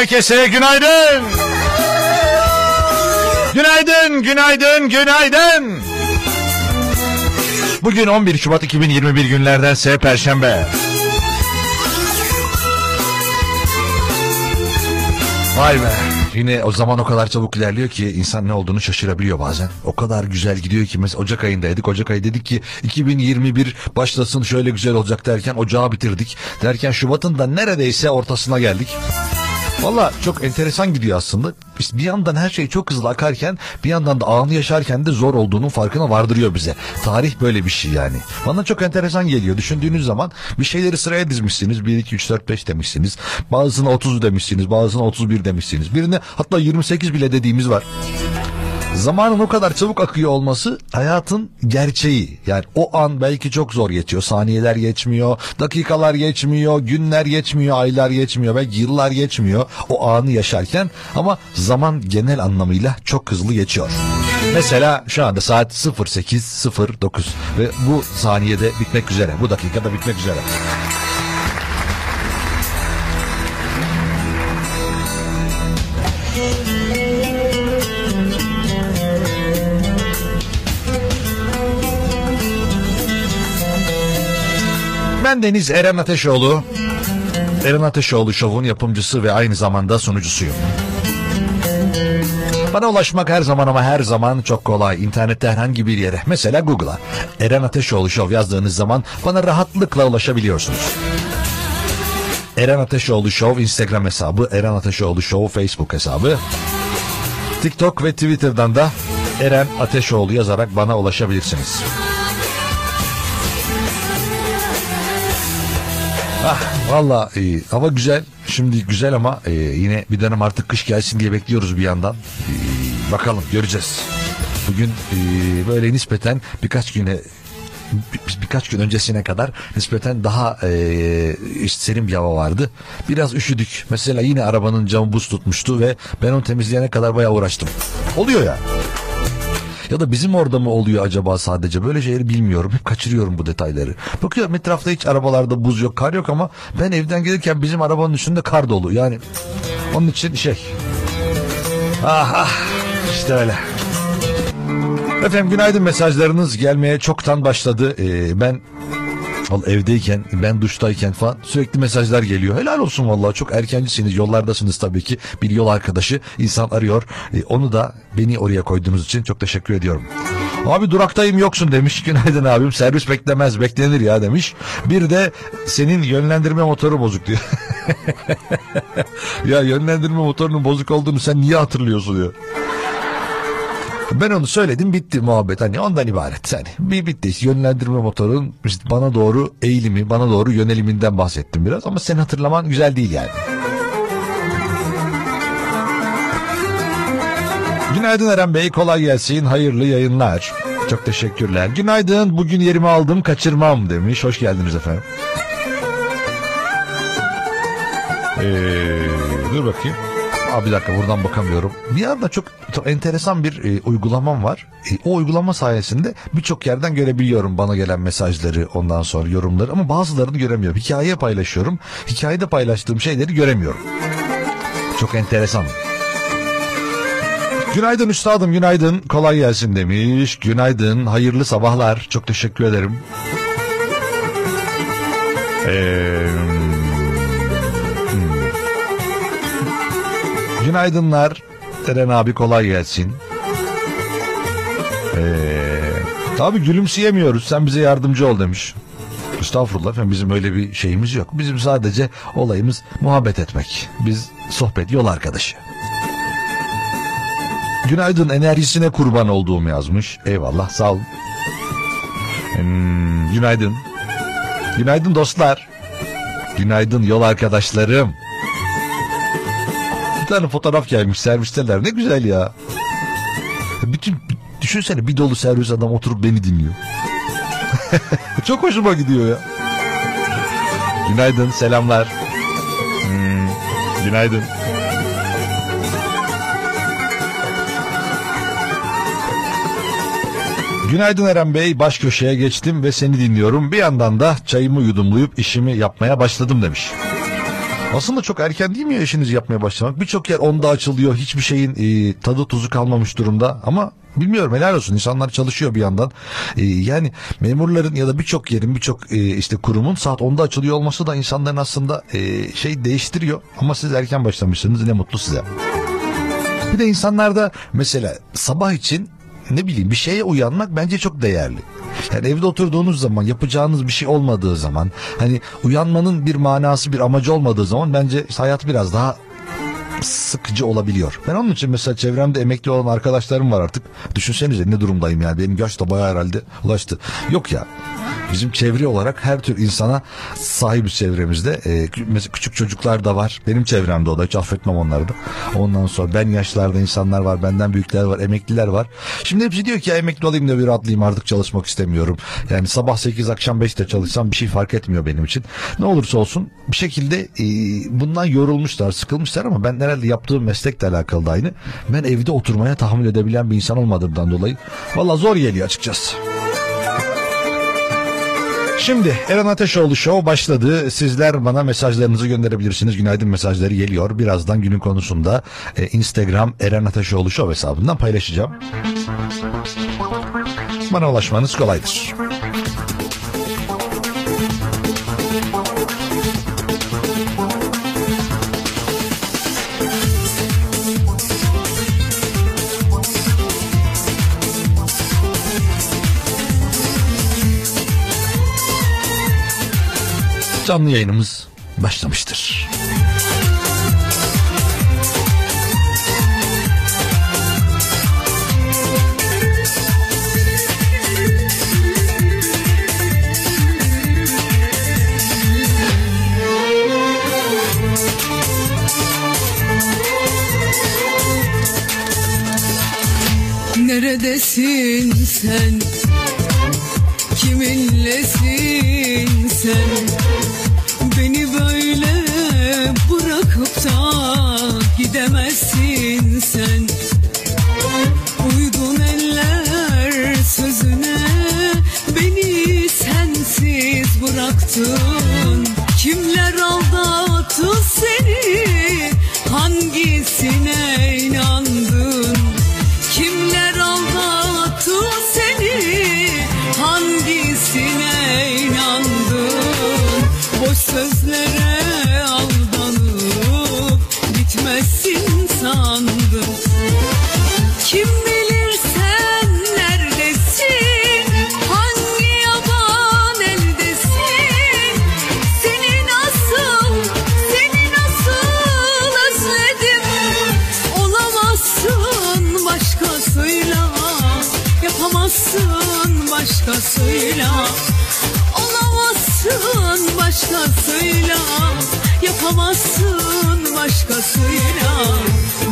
herkese günaydın. Günaydın, günaydın, günaydın. Bugün 11 Şubat 2021 günlerdense Perşembe. Vay be. Yine o zaman o kadar çabuk ilerliyor ki insan ne olduğunu şaşırabiliyor bazen. O kadar güzel gidiyor ki mesela Ocak ayındaydık. Ocak ayı dedik ki 2021 başlasın şöyle güzel olacak derken ocağı bitirdik. Derken Şubat'ın da neredeyse ortasına geldik. Valla çok enteresan gidiyor aslında. Biz bir yandan her şey çok hızlı akarken bir yandan da anı yaşarken de zor olduğunun farkına vardırıyor bize. Tarih böyle bir şey yani. Bana çok enteresan geliyor. Düşündüğünüz zaman bir şeyleri sıraya dizmişsiniz. 1, 2, 3, 4, 5 demişsiniz. Bazısına 30 demişsiniz. Bazısına 31 demişsiniz. Birine hatta 28 bile dediğimiz var. Zamanın o kadar çabuk akıyor olması hayatın gerçeği. Yani o an belki çok zor geçiyor. Saniyeler geçmiyor, dakikalar geçmiyor, günler geçmiyor, aylar geçmiyor, belki yıllar geçmiyor o anı yaşarken ama zaman genel anlamıyla çok hızlı geçiyor. Mesela şu anda saat 08.09 ve bu saniyede bitmek üzere. Bu dakikada bitmek üzere. Deniz Eren Ateşoğlu. Eren Ateşoğlu Show'un yapımcısı ve aynı zamanda sunucusuyum. Bana ulaşmak her zaman ama her zaman çok kolay. İnternette herhangi bir yere, mesela Google'a Eren Ateşoğlu Show yazdığınız zaman bana rahatlıkla ulaşabiliyorsunuz. Eren Ateşoğlu Show Instagram hesabı, Eren Ateşoğlu Show Facebook hesabı. TikTok ve Twitter'dan da Eren Ateşoğlu yazarak bana ulaşabilirsiniz. Ah valla e, hava güzel. Şimdi güzel ama e, yine bir dönem artık kış gelsin diye bekliyoruz bir yandan. E, bakalım göreceğiz. Bugün e, böyle nispeten birkaç güne bir, birkaç gün öncesine kadar nispeten daha e, serin bir hava vardı. Biraz üşüdük. Mesela yine arabanın camı buz tutmuştu ve ben onu temizleyene kadar bayağı uğraştım. Oluyor ya. Ya da bizim orada mı oluyor acaba sadece? Böyle şeyleri bilmiyorum. Hep kaçırıyorum bu detayları. Bakıyorum etrafta hiç arabalarda buz yok, kar yok ama ben evden gelirken bizim arabanın üstünde kar dolu. Yani onun için şey. Ah ah işte öyle. Efendim günaydın mesajlarınız gelmeye çoktan başladı. Ee, ben Vallahi evdeyken, ben duştayken falan sürekli mesajlar geliyor. Helal olsun vallahi çok erkencisiniz, yollardasınız tabii ki. Bir yol arkadaşı insan arıyor. Ee, onu da beni oraya koyduğunuz için çok teşekkür ediyorum. Abi duraktayım yoksun demiş. Günaydın abim. Servis beklemez, beklenir ya demiş. Bir de senin yönlendirme motoru bozuk diyor. ya yönlendirme motorunun bozuk olduğunu sen niye hatırlıyorsun diyor. Ben onu söyledim bitti muhabbet hani ondan ibaret. Hani bir bitti işte yönlendirme motorun işte bana doğru eğilimi bana doğru yöneliminden bahsettim biraz ama sen hatırlaman güzel değil yani. Günaydın Eren Bey kolay gelsin hayırlı yayınlar. Çok teşekkürler. Günaydın bugün yerimi aldım kaçırmam demiş. Hoş geldiniz efendim. Ee, dur bakayım. Aa, bir dakika buradan bakamıyorum. Bir anda çok, çok enteresan bir e, uygulamam var. E, o uygulama sayesinde birçok yerden görebiliyorum bana gelen mesajları ondan sonra yorumları ama bazılarını göremiyorum. Hikayeye paylaşıyorum. Hikayede paylaştığım şeyleri göremiyorum. Çok enteresan. Günaydın üstadım günaydın kolay gelsin demiş. Günaydın hayırlı sabahlar çok teşekkür ederim. Eee... Günaydınlar. Eren abi kolay gelsin. Ee, tabii gülümseyemiyoruz. Sen bize yardımcı ol demiş. Estağfurullah efendim bizim öyle bir şeyimiz yok. Bizim sadece olayımız muhabbet etmek. Biz sohbet yol arkadaşı. Günaydın enerjisine kurban olduğum yazmış. Eyvallah sağ olun. Hmm, günaydın. Günaydın dostlar. Günaydın yol arkadaşlarım tane fotoğraf gelmiş servisteler. Ne güzel ya. Bütün düşünsene bir dolu servis adam oturup beni dinliyor. Çok hoşuma gidiyor ya. Günaydın, selamlar. Hmm, günaydın. Günaydın Eren Bey, baş köşeye geçtim ve seni dinliyorum. Bir yandan da çayımı yudumlayıp işimi yapmaya başladım demiş. Aslında çok erken değil mi ya işinizi yapmaya başlamak? Birçok yer onda açılıyor. Hiçbir şeyin e, tadı tuzu kalmamış durumda. Ama bilmiyorum helal olsun. İnsanlar çalışıyor bir yandan. E, yani memurların ya da birçok yerin birçok e, işte kurumun saat 10'da açılıyor olması da insanların aslında e, şey değiştiriyor. Ama siz erken başlamışsınız ne mutlu size. Bir de insanlarda mesela sabah için ne bileyim bir şeye uyanmak bence çok değerli. Yani evde oturduğunuz zaman yapacağınız bir şey olmadığı zaman hani uyanmanın bir manası bir amacı olmadığı zaman bence hayat biraz daha sıkıcı olabiliyor. Ben onun için mesela çevremde emekli olan arkadaşlarım var artık. Düşünsenize ne durumdayım yani benim yaş da bayağı herhalde ulaştı. Yok ya bizim çevre olarak her tür insana sahibiz çevremizde. Ee, mesela küçük çocuklar da var. Benim çevremde o da hiç affetmem onları da. Ondan sonra ben yaşlarda insanlar var. Benden büyükler var. Emekliler var. Şimdi hepsi diyor ki ya emekli olayım da bir rahatlayayım artık çalışmak istemiyorum. Yani sabah 8 akşam 5'te çalışsam bir şey fark etmiyor benim için. Ne olursa olsun bir şekilde e, bundan yorulmuşlar, sıkılmışlar ama ben herhalde yaptığım meslekle alakalı da aynı. Ben evde oturmaya tahammül edebilen bir insan olmadığımdan dolayı valla zor geliyor açıkçası. Şimdi Eren Ateşoğlu Show başladı. Sizler bana mesajlarınızı gönderebilirsiniz. Günaydın mesajları geliyor. Birazdan günün konusunda e, Instagram Eren Ateşoğlu Show hesabından paylaşacağım. Bana ulaşmanız kolaydır. Canlı yayınımız başlamıştır. Neredesin sen? Kiminlesin sen? Sen. Uydun eller sözüne beni sensiz bıraktın. Kimler aldattı seni? Hangisine inandın?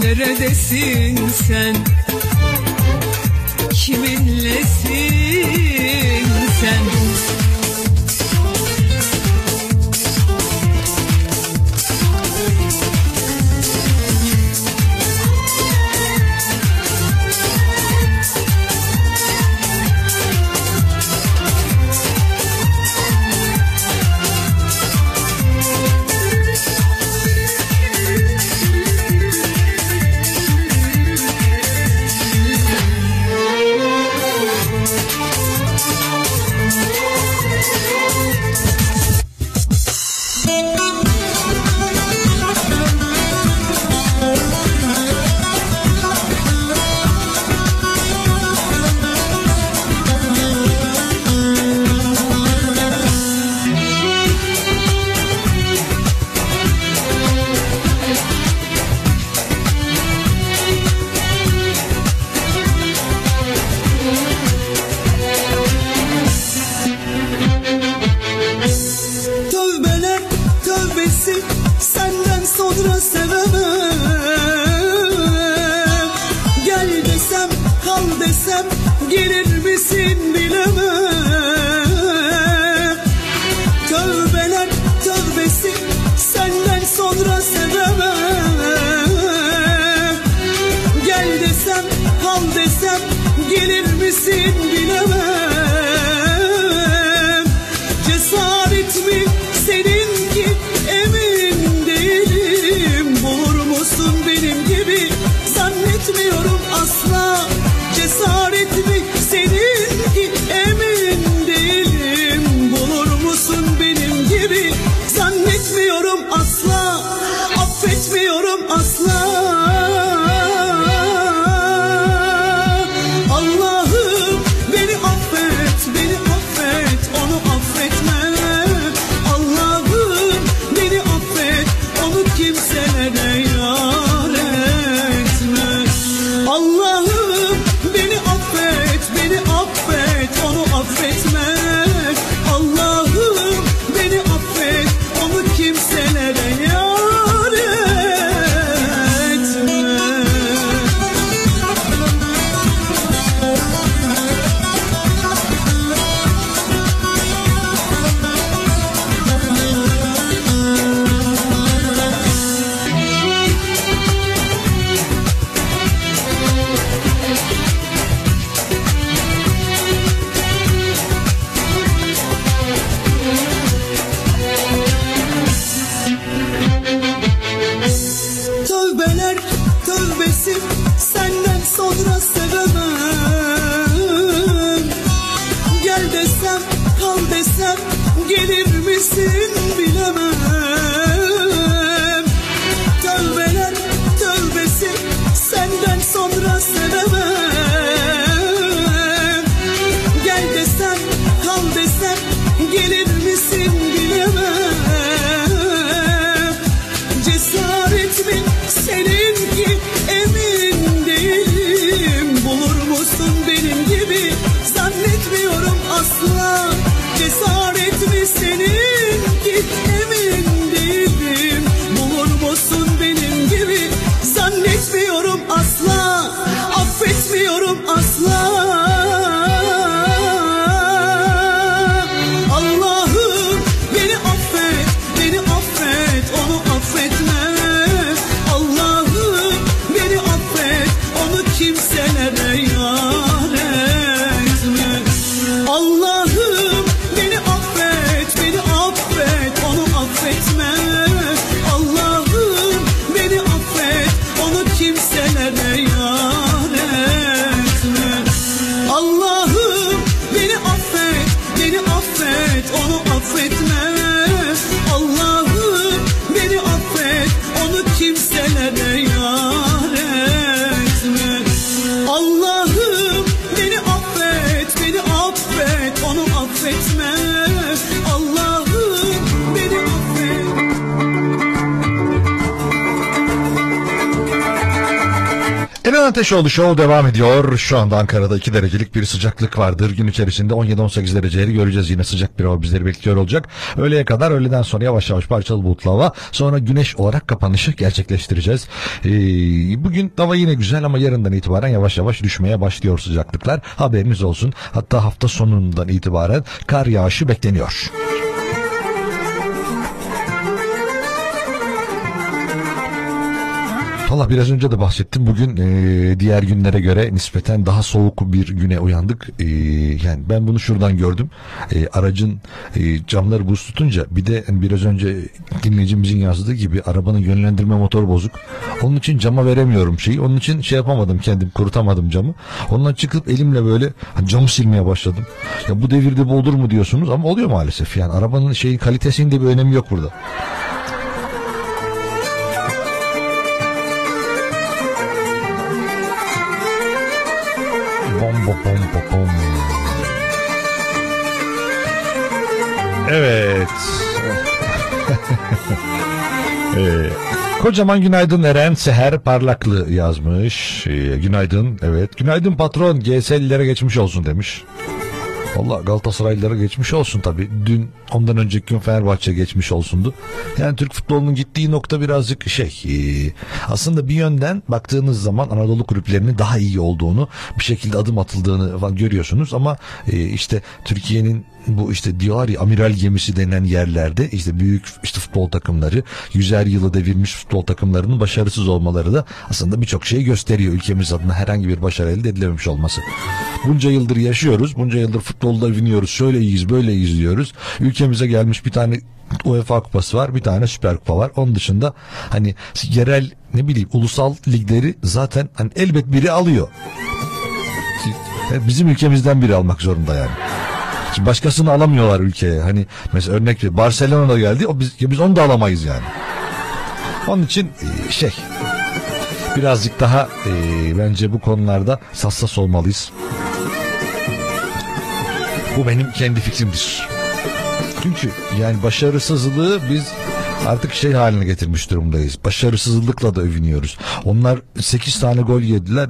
Neredesin sen? Kiminlesin sen? Ateşoğlu Show devam ediyor. Şu anda Ankara'da 2 derecelik bir sıcaklık vardır. Gün içerisinde 17-18 dereceleri göreceğiz. Yine sıcak bir hava bizleri bekliyor olacak. Öğleye kadar öğleden sonra yavaş yavaş parçalı bulutlu hava. Sonra güneş olarak kapanışı gerçekleştireceğiz. Ee, bugün hava yine güzel ama yarından itibaren yavaş yavaş düşmeye başlıyor sıcaklıklar. Haberiniz olsun. Hatta hafta sonundan itibaren kar yağışı bekleniyor. Valla biraz önce de bahsettim. Bugün e, diğer günlere göre nispeten daha soğuk bir güne uyandık. E, yani ben bunu şuradan gördüm. E, aracın e, camları buz tutunca bir de hani biraz önce dinleyicimizin yazdığı gibi arabanın yönlendirme motoru bozuk. Onun için cama veremiyorum şeyi. Onun için şey yapamadım kendim kurutamadım camı. Ondan çıkıp elimle böyle hani camı silmeye başladım. Ya bu devirde bu olur mu diyorsunuz ama oluyor maalesef. Yani arabanın şeyin kalitesinin de bir önemi yok burada. Evet. Ee, kocaman günaydın Eren Seher Parlaklı yazmış. Ee, günaydın evet. Günaydın patron GS'lilere geçmiş olsun demiş. Valla Galatasaraylılara geçmiş olsun tabi. Dün ondan önceki gün Fenerbahçe geçmiş olsundu. Yani Türk futbolunun gittiği nokta birazcık şey e, aslında bir yönden baktığınız zaman Anadolu kulüplerinin daha iyi olduğunu bir şekilde adım atıldığını falan görüyorsunuz ama e, işte Türkiye'nin bu işte diyorlar ya amiral gemisi denen yerlerde işte büyük işte futbol takımları yüzer yılı devirmiş futbol takımlarının başarısız olmaları da aslında birçok şeyi gösteriyor ülkemiz adına herhangi bir başarı elde edilememiş olması. Bunca yıldır yaşıyoruz. Bunca yıldır futbolda biniyoruz. Şöyle iyiyiz böyle iyiyiz diyoruz. Ülkemize gelmiş bir tane UEFA kupası var. Bir tane Süper Kupa var. Onun dışında hani yerel ne bileyim ulusal ligleri zaten hani elbet biri alıyor. Bizim ülkemizden biri almak zorunda yani. Şimdi başkasını alamıyorlar ülkeye. Hani mesela örnek bir Barcelona geldi. O biz, biz onu da alamayız yani. Onun için e, şey birazcık daha e, bence bu konularda hassas olmalıyız. Bu benim kendi fikrimdir. Çünkü yani başarısızlığı biz artık şey haline getirmiş durumdayız. Başarısızlıkla da övünüyoruz. Onlar 8 tane gol yediler.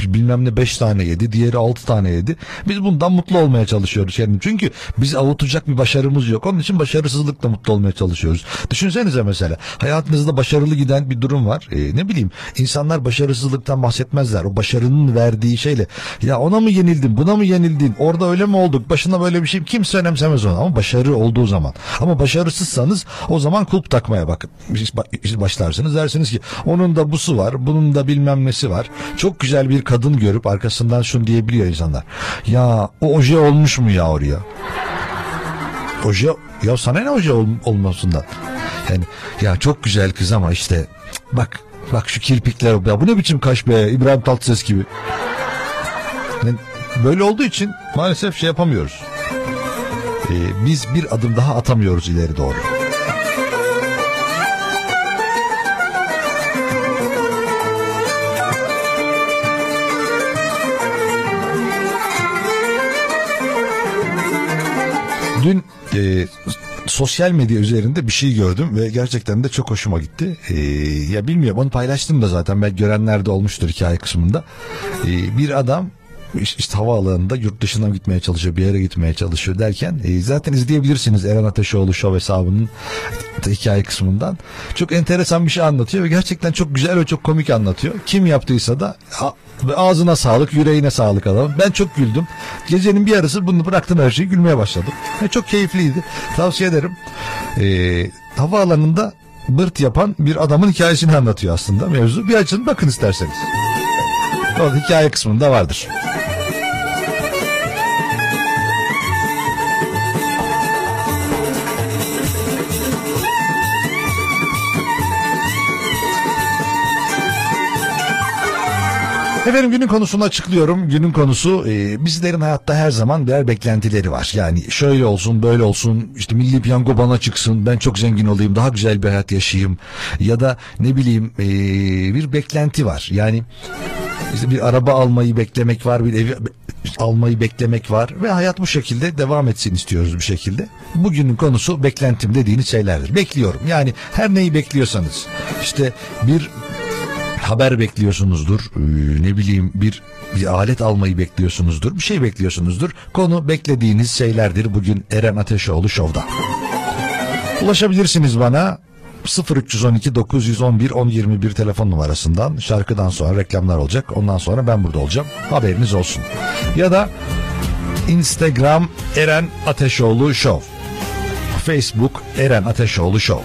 Bilmem ne 5 tane yedi. Diğeri 6 tane yedi. Biz bundan mutlu olmaya çalışıyoruz. Yani çünkü biz avutacak bir başarımız yok. Onun için başarısızlıkla mutlu olmaya çalışıyoruz. Düşünsenize mesela hayatınızda başarılı giden bir durum var. Ee, ne bileyim insanlar başarısızlıktan bahsetmezler. O başarının verdiği şeyle ya ona mı yenildin buna mı yenildin orada öyle mi olduk başına böyle bir şey kimse önemsemez onu ama başarı olduğu zaman ama başarısızsanız o zaman kulp takmaya bakın. Siz ba- siz başlarsınız dersiniz ki onun da busu var bunun da bilmem nesi var. Çok güzel bir kadın görüp arkasından şunu diyebiliyor insanlar. Ya o oje olmuş mu ya oraya? Oje ya sana ne oje ol, olmasından yani ya çok güzel kız ama işte bak bak şu kirpikler ya bu ne biçim kaş be İbrahim Tatlıses gibi. Yani böyle olduğu için maalesef şey yapamıyoruz. Ee, biz bir adım daha atamıyoruz ileri doğru. Dün e, sosyal medya üzerinde bir şey gördüm ve gerçekten de çok hoşuma gitti. E, ya bilmiyorum onu paylaştım da zaten belki görenler de olmuştur hikaye kısmında. E, bir adam iş- işte havaalanında yurt dışına gitmeye çalışıyor bir yere gitmeye çalışıyor derken e, zaten izleyebilirsiniz Eren Ateşoğlu Show hesabının hikaye kısmından çok enteresan bir şey anlatıyor ve gerçekten çok güzel ve çok komik anlatıyor kim yaptıysa da ağzına sağlık yüreğine sağlık adamım ben çok güldüm. Gecenin bir yarısı bunu bıraktım her şeyi gülmeye başladım. Ve çok keyifliydi. Tavsiye ederim. E, havaalanında bırt yapan bir adamın hikayesini anlatıyor aslında mevzu. Bir açın bakın isterseniz. O hikaye kısmında vardır. Efendim günün konusunu açıklıyorum. Günün konusu e, bizlerin hayatta her zaman birer beklentileri var. Yani şöyle olsun böyle olsun işte milli piyango bana çıksın ben çok zengin olayım daha güzel bir hayat yaşayayım. Ya da ne bileyim e, bir beklenti var. Yani işte bir araba almayı beklemek var, bir ev almayı beklemek var ve hayat bu şekilde devam etsin istiyoruz bir şekilde. Bugünün konusu beklentim dediğiniz şeylerdir. Bekliyorum. Yani her neyi bekliyorsanız işte bir haber bekliyorsunuzdur. Ee, ne bileyim bir bir alet almayı bekliyorsunuzdur. Bir şey bekliyorsunuzdur. Konu beklediğiniz şeylerdir bugün Eren Ateşoğlu Show'da. Ulaşabilirsiniz bana 0312 911 1021 telefon numarasından şarkıdan sonra reklamlar olacak. Ondan sonra ben burada olacağım. Haberiniz olsun. Ya da Instagram Eren Ateşoğlu Show. Facebook Eren Ateşoğlu Show.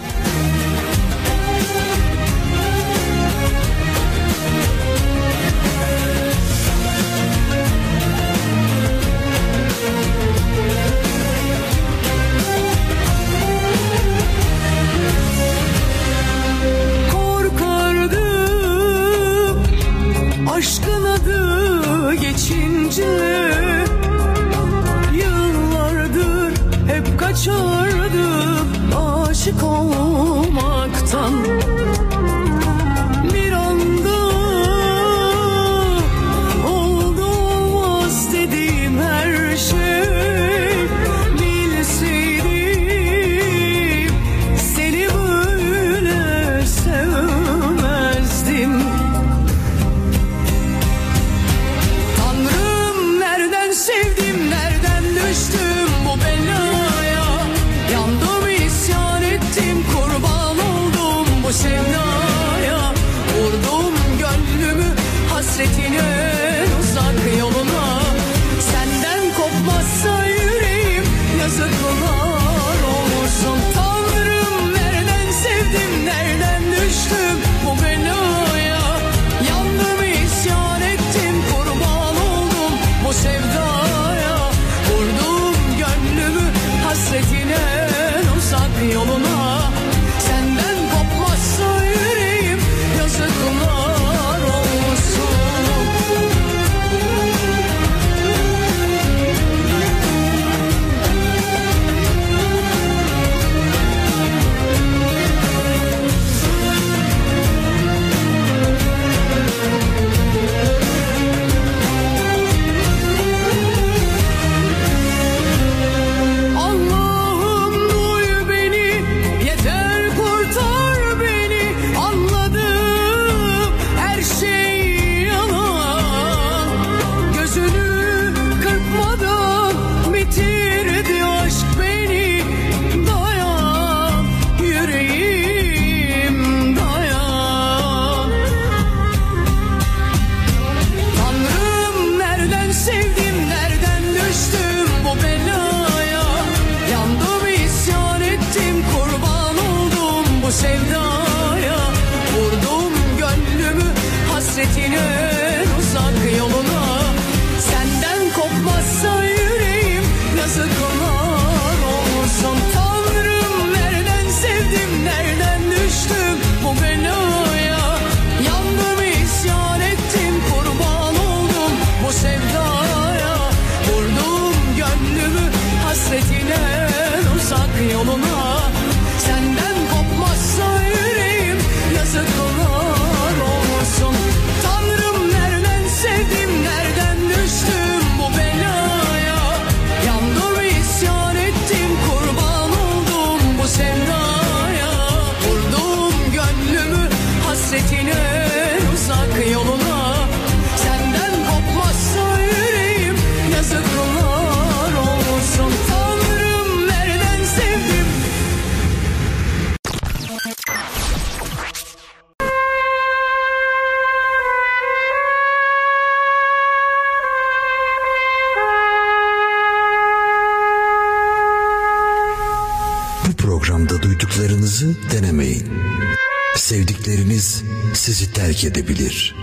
Sizi terk edebilir.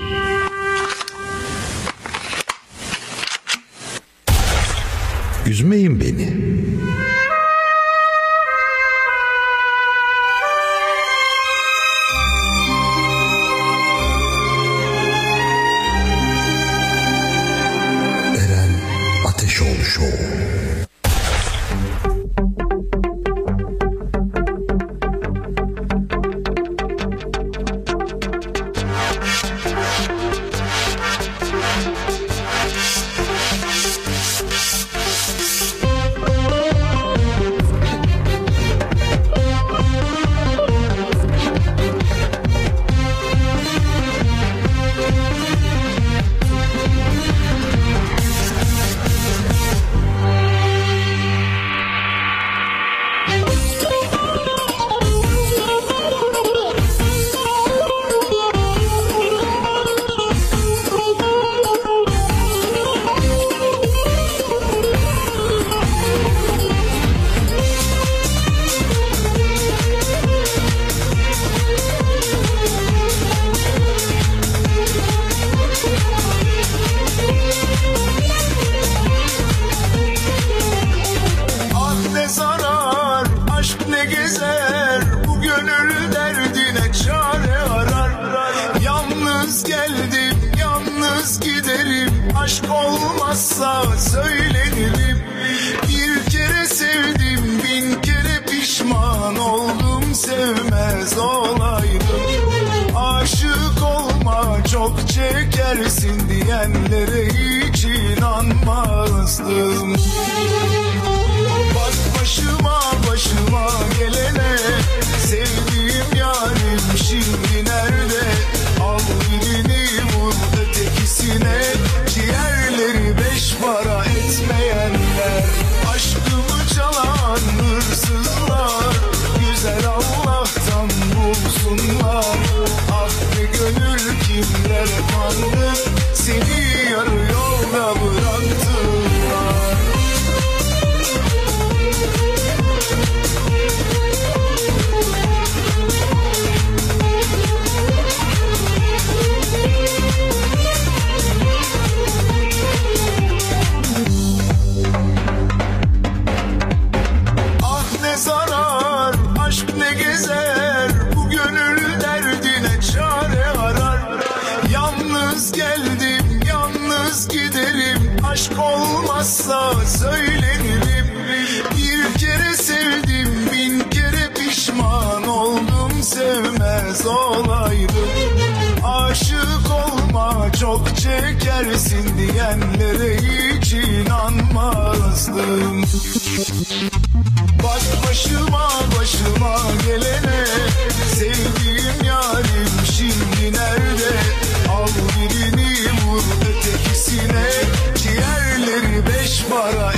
bara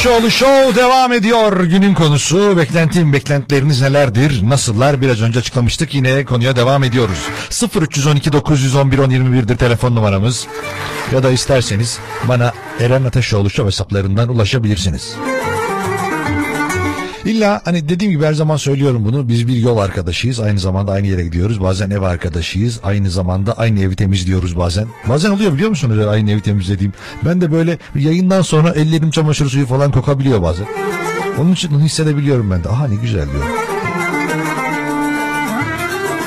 Ateşoğlu Show devam ediyor. Günün konusu beklentim, beklentileriniz nelerdir? Nasıllar? Biraz önce açıklamıştık. Yine konuya devam ediyoruz. 0312 911 1021'dir telefon numaramız. Ya da isterseniz bana Eren Ateşoğlu Show hesaplarından ulaşabilirsiniz. İlla hani dediğim gibi her zaman söylüyorum bunu. Biz bir yol arkadaşıyız. Aynı zamanda aynı yere gidiyoruz. Bazen ev arkadaşıyız. Aynı zamanda aynı evi temizliyoruz bazen. Bazen oluyor biliyor musunuz aynı evi temizlediğim. Ben de böyle yayından sonra ellerim çamaşır suyu falan kokabiliyor bazen. Onun için hissedebiliyorum ben de. Aha ne güzel diyor.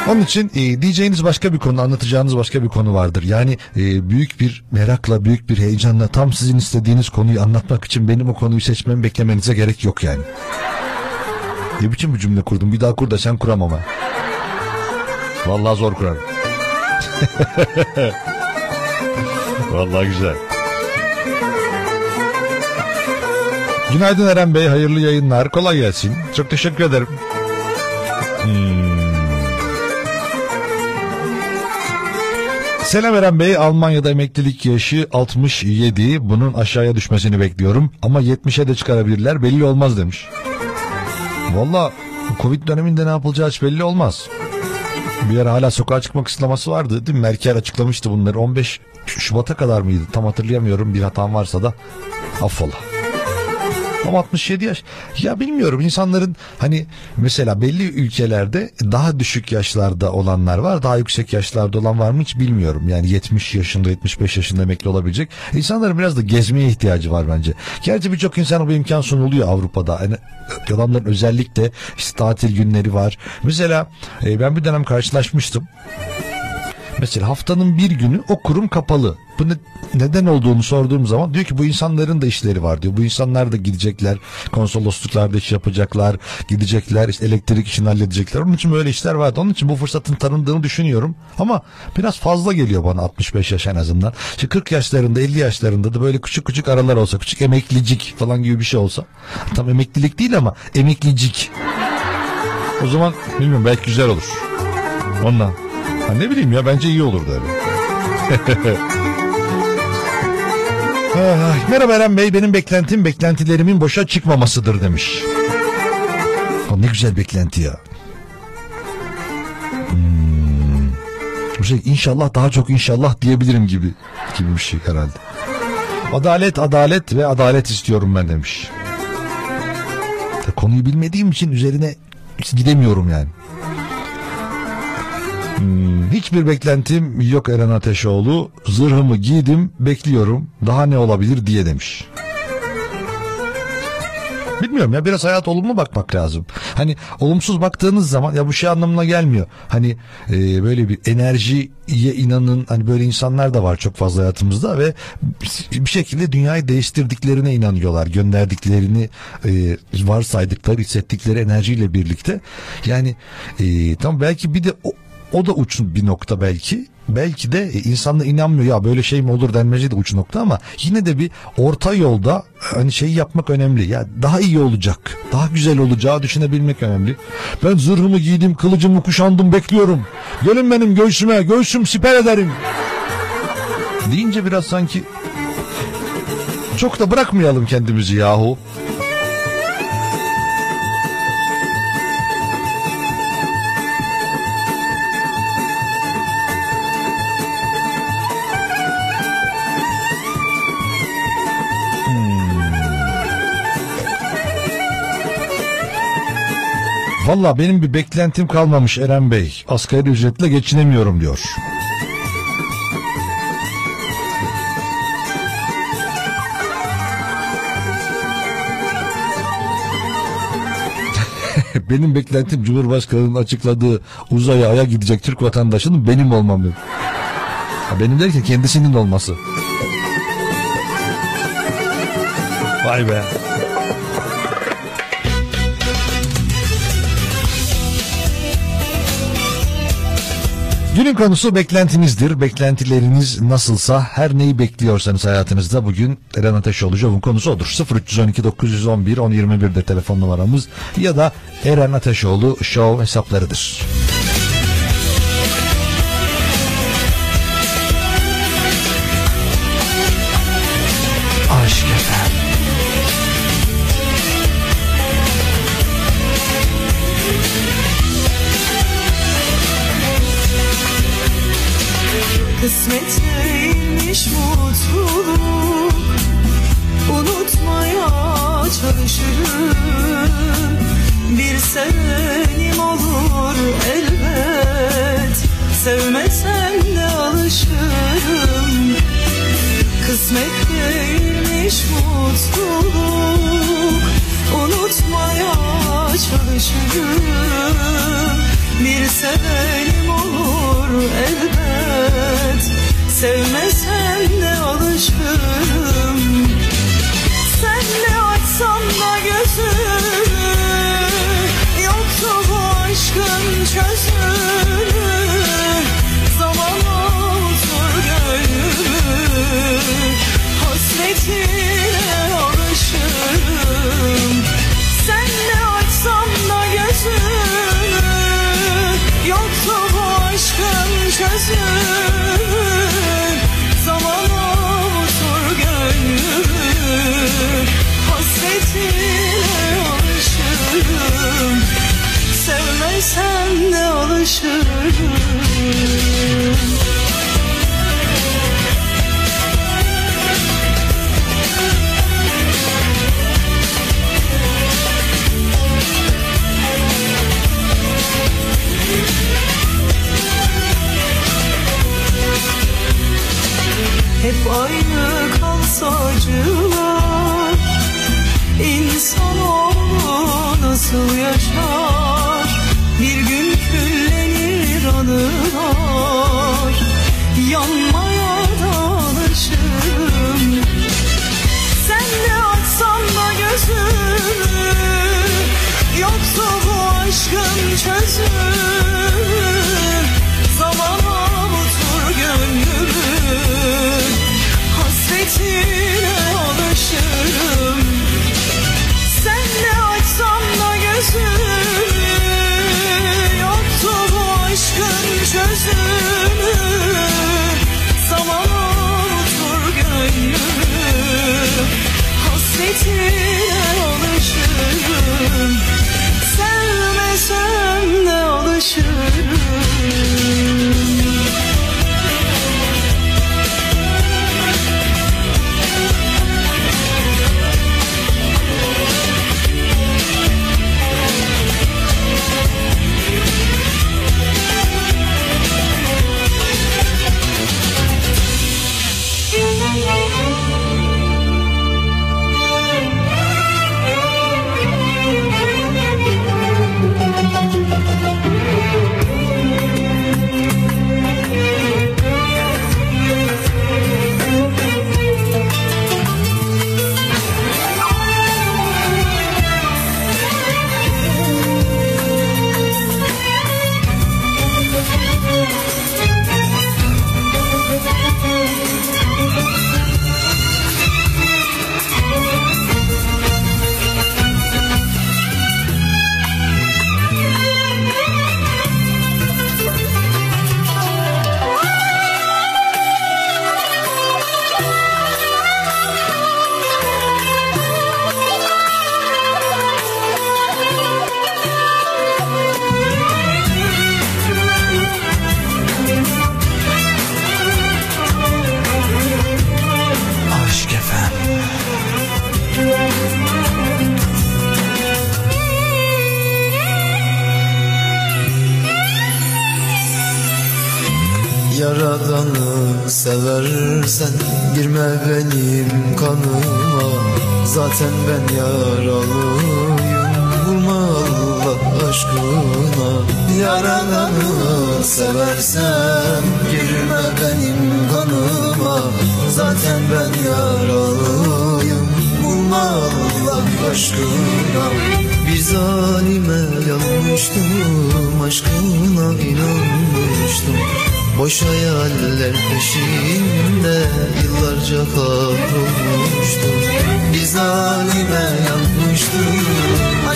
Onun için e, diyeceğiniz başka bir konu, anlatacağınız başka bir konu vardır. Yani e, büyük bir merakla, büyük bir heyecanla tam sizin istediğiniz konuyu anlatmak için benim o konuyu seçmemi beklemenize gerek yok yani. Ne biçim bir cümle kurdum? Bir daha kur da sen kuramam ha. Vallahi zor kurarım. Vallahi güzel. Günaydın Eren Bey, hayırlı yayınlar. Kolay gelsin. Çok teşekkür ederim. Hmm. Selam Eren Bey, Almanya'da emeklilik yaşı 67. Bunun aşağıya düşmesini bekliyorum. Ama 70'e de çıkarabilirler, belli olmaz demiş. Valla Covid döneminde ne yapılacağı hiç belli olmaz. Bir ara hala sokağa çıkma kısıtlaması vardı değil mi? Merkel açıklamıştı bunları. 15 Şubat'a kadar mıydı? Tam hatırlayamıyorum. Bir hatam varsa da affola. Ama 67 yaş. Ya bilmiyorum insanların hani mesela belli ülkelerde daha düşük yaşlarda olanlar var. Daha yüksek yaşlarda olan var mı hiç bilmiyorum. Yani 70 yaşında 75 yaşında emekli olabilecek. İnsanların biraz da gezmeye ihtiyacı var bence. Gerçi birçok insana bu imkan sunuluyor Avrupa'da. Yani adamların özellikle işte tatil günleri var. Mesela e, ben bir dönem karşılaşmıştım. Mesela haftanın bir günü o kurum kapalı. Bu ne, neden olduğunu sorduğum zaman diyor ki bu insanların da işleri var diyor. Bu insanlar da gidecekler konsolosluklarda iş yapacaklar. Gidecekler işte elektrik işini halledecekler. Onun için böyle işler vardı. Onun için bu fırsatın tanındığını düşünüyorum. Ama biraz fazla geliyor bana 65 yaş en azından. İşte 40 yaşlarında 50 yaşlarında da böyle küçük küçük aralar olsa küçük emeklicik falan gibi bir şey olsa. Tam emeklilik değil ama emeklicik. O zaman bilmiyorum belki güzel olur. Ondan. Ha ne bileyim ya bence iyi olurdu öyle. Ah, Merhaba Eren Bey benim beklentim beklentilerimin boşa çıkmamasıdır demiş. O ne güzel beklenti ya. Hmm. Bu şey inşallah daha çok inşallah diyebilirim gibi gibi bir şey herhalde. Adalet adalet ve adalet istiyorum ben demiş. Konuyu bilmediğim için üzerine gidemiyorum yani. Hmm, hiçbir beklentim yok Eren Ateşoğlu. Zırhımı giydim, bekliyorum. Daha ne olabilir diye demiş. Bilmiyorum ya biraz hayat olumlu bakmak lazım. Hani olumsuz baktığınız zaman ya bu şey anlamına gelmiyor. Hani e, böyle bir enerjiye inanın hani böyle insanlar da var çok fazla hayatımızda ve bir şekilde dünyayı değiştirdiklerine inanıyorlar. Gönderdiklerini e, varsaydıkları hissettikleri enerjiyle birlikte. Yani e, tam belki bir de o, o da uç bir nokta belki. Belki de e, insanla inanmıyor ya böyle şey mi olur denmeci de uç nokta ama yine de bir orta yolda hani şey yapmak önemli. Ya daha iyi olacak, daha güzel olacağı düşünebilmek önemli. Ben zırhımı giydim, kılıcımı kuşandım, bekliyorum. Gelin benim göğsüme, göğsüm siper ederim. Deyince biraz sanki çok da bırakmayalım kendimizi yahu. Valla benim bir beklentim kalmamış Eren Bey. Asgari ücretle geçinemiyorum diyor. benim beklentim Cumhurbaşkanı'nın açıkladığı uzaya aya gidecek Türk vatandaşının benim olmam. diyor. Ha, benim derken kendisinin olması. Vay be. Günün konusu beklentinizdir. Beklentileriniz nasılsa her neyi bekliyorsanız hayatınızda bugün Eren Ateşoğlu Show'un konusu odur. 0312 911 1021'de telefon numaramız ya da Eren Ateşoğlu Show hesaplarıdır.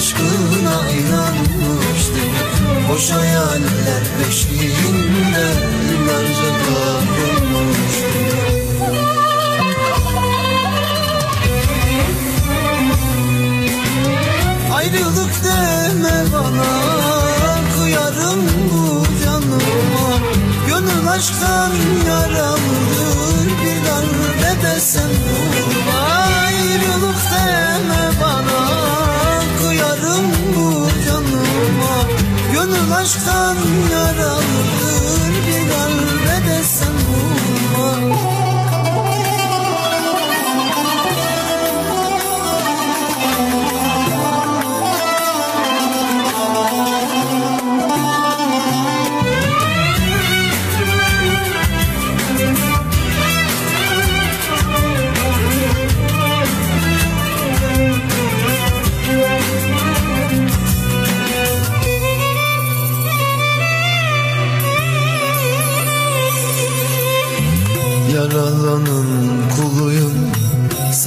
aşkına inanmıştı. Boş hayaller peşinde yıllarca kavrulmuştu Ayrılık deme bana Kıyarım bu canıma. Gönül aşktan yaralıdır Bir darbe desem bu aşktan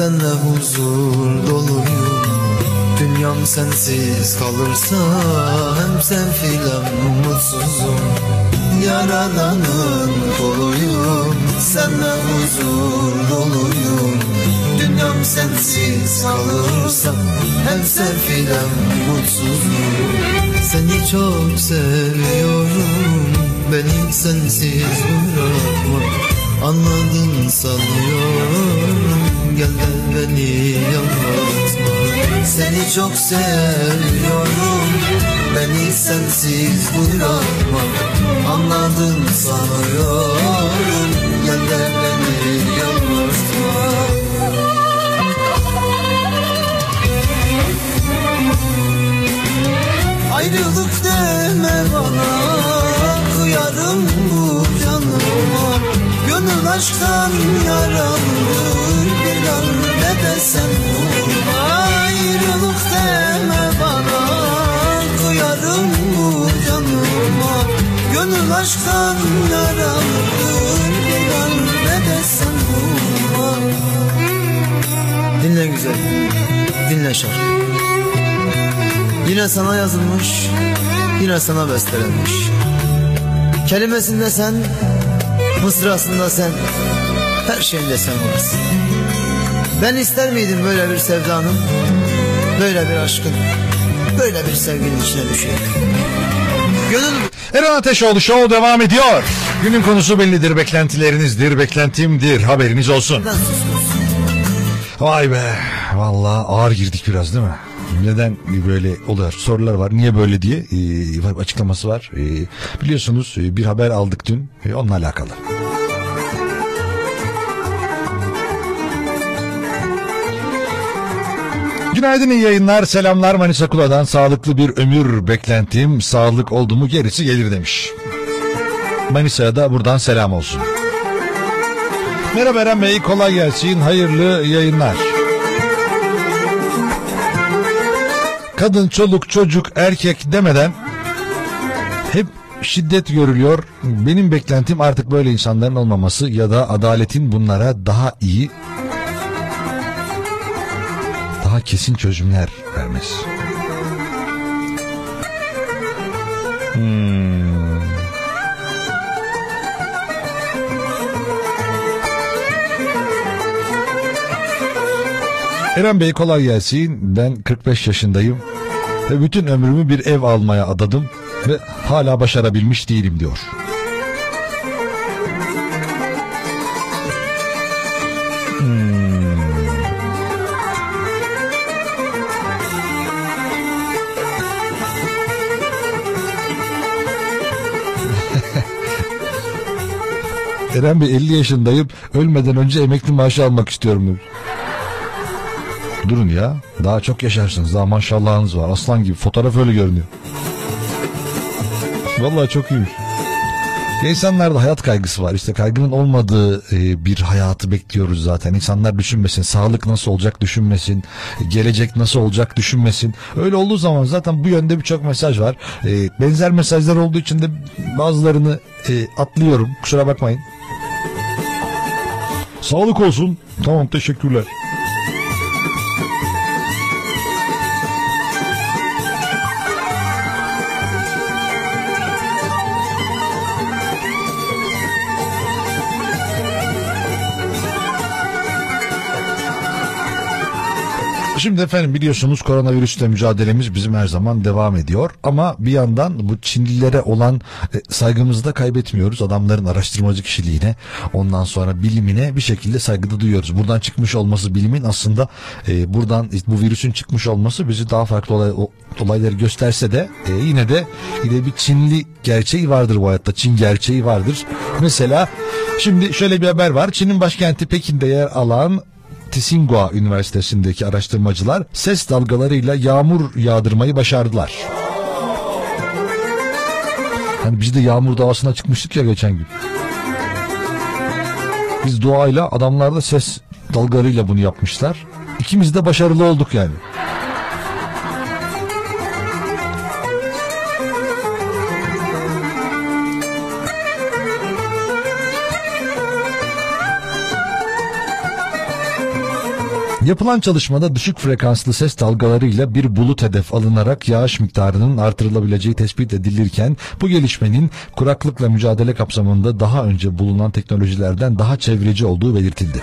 Senle huzur doluyum. Dünyam sensiz kalırsa Hem sefil hem mutsuzum Yaralanın kuluyum Senle huzur doluyum. Dünyam sensiz kalırsa Hem sefil hem mutsuzum Seni çok seviyorum Beni sensiz bırakma. Anladın sanıyorum Gel de beni yanıltma Seni çok seviyorum. Beni sensiz bırakma Anladın sanıyorum. Gel de beni yanıltma Ayrılık deme bana. Kıyarım bu canıma. Gönül aşktan an desem vurma Ayrılık deme bana. Kıyarım bu canıma. Gönül aşktan yaralıdır Bir ne desem vurma Dinle güzel. Dinle şarkı. Yine sana yazılmış, yine sana bestelenmiş. Kelimesinde sen, mısrasında sen, her şeyinde sen varsın. Ben ister miydim böyle bir sevdanın, böyle bir aşkın, böyle bir sevginin içine düşeyim? Gönül Eren Ateşoğlu Show devam ediyor. Günün konusu bellidir, beklentilerinizdir, beklentimdir, haberiniz olsun. Vay be, vallahi ağır girdik biraz değil mi? Neden böyle oluyor? Sorular var. Niye böyle diye e, açıklaması var. E, biliyorsunuz e, bir haber aldık dün. E, onunla alakalı. Günaydın iyi yayınlar. Selamlar Manisa Kula'dan. Sağlıklı bir ömür beklentim. Sağlık oldu mu gerisi gelir demiş. Manisa'ya da buradan selam olsun. Merhaba Eren Bey. Kolay gelsin. Hayırlı yayınlar. Kadın, çoluk, çocuk, erkek demeden hep şiddet görülüyor. Benim beklentim artık böyle insanların olmaması ya da adaletin bunlara daha iyi daha kesin çözümler vermesi. Hmm. Eren Bey kolay gelsin. Ben 45 yaşındayım. Ve bütün ömrümü bir ev almaya adadım. Ve hala başarabilmiş değilim diyor. Eren Bey 50 yaşındayım. Ölmeden önce emekli maaşı almak istiyorum. Durun ya. Daha çok yaşarsınız. Daha maşallahınız var. Aslan gibi. Fotoğraf öyle görünüyor. Vallahi çok iyiymiş. İnsanlarda hayat kaygısı var. İşte kaygının olmadığı e, bir hayatı bekliyoruz zaten. İnsanlar düşünmesin. Sağlık nasıl olacak düşünmesin. Gelecek nasıl olacak düşünmesin. Öyle olduğu zaman zaten bu yönde birçok mesaj var. E, benzer mesajlar olduğu için de bazılarını e, atlıyorum. Kusura bakmayın. Sağlık olsun. Tamam teşekkürler. Şimdi efendim biliyorsunuz koronavirüsle mücadelemiz bizim her zaman devam ediyor. Ama bir yandan bu Çinlilere olan e, saygımızı da kaybetmiyoruz. Adamların araştırmacı kişiliğine ondan sonra bilimine bir şekilde saygıda duyuyoruz. Buradan çıkmış olması bilimin aslında e, buradan bu virüsün çıkmış olması bizi daha farklı olay, olayları gösterse de e, yine de yine bir Çinli gerçeği vardır bu hayatta. Çin gerçeği vardır. Mesela şimdi şöyle bir haber var. Çin'in başkenti Pekin'de yer alan Tsinghua Üniversitesi'ndeki araştırmacılar ses dalgalarıyla yağmur yağdırmayı başardılar. Hani biz de yağmur davasına çıkmıştık ya geçen gün. Biz doğayla adamlar da ses dalgalarıyla bunu yapmışlar. İkimiz de başarılı olduk yani. Yapılan çalışmada düşük frekanslı ses dalgalarıyla bir bulut hedef alınarak yağış miktarının artırılabileceği tespit edilirken bu gelişmenin kuraklıkla mücadele kapsamında daha önce bulunan teknolojilerden daha çevreci olduğu belirtildi.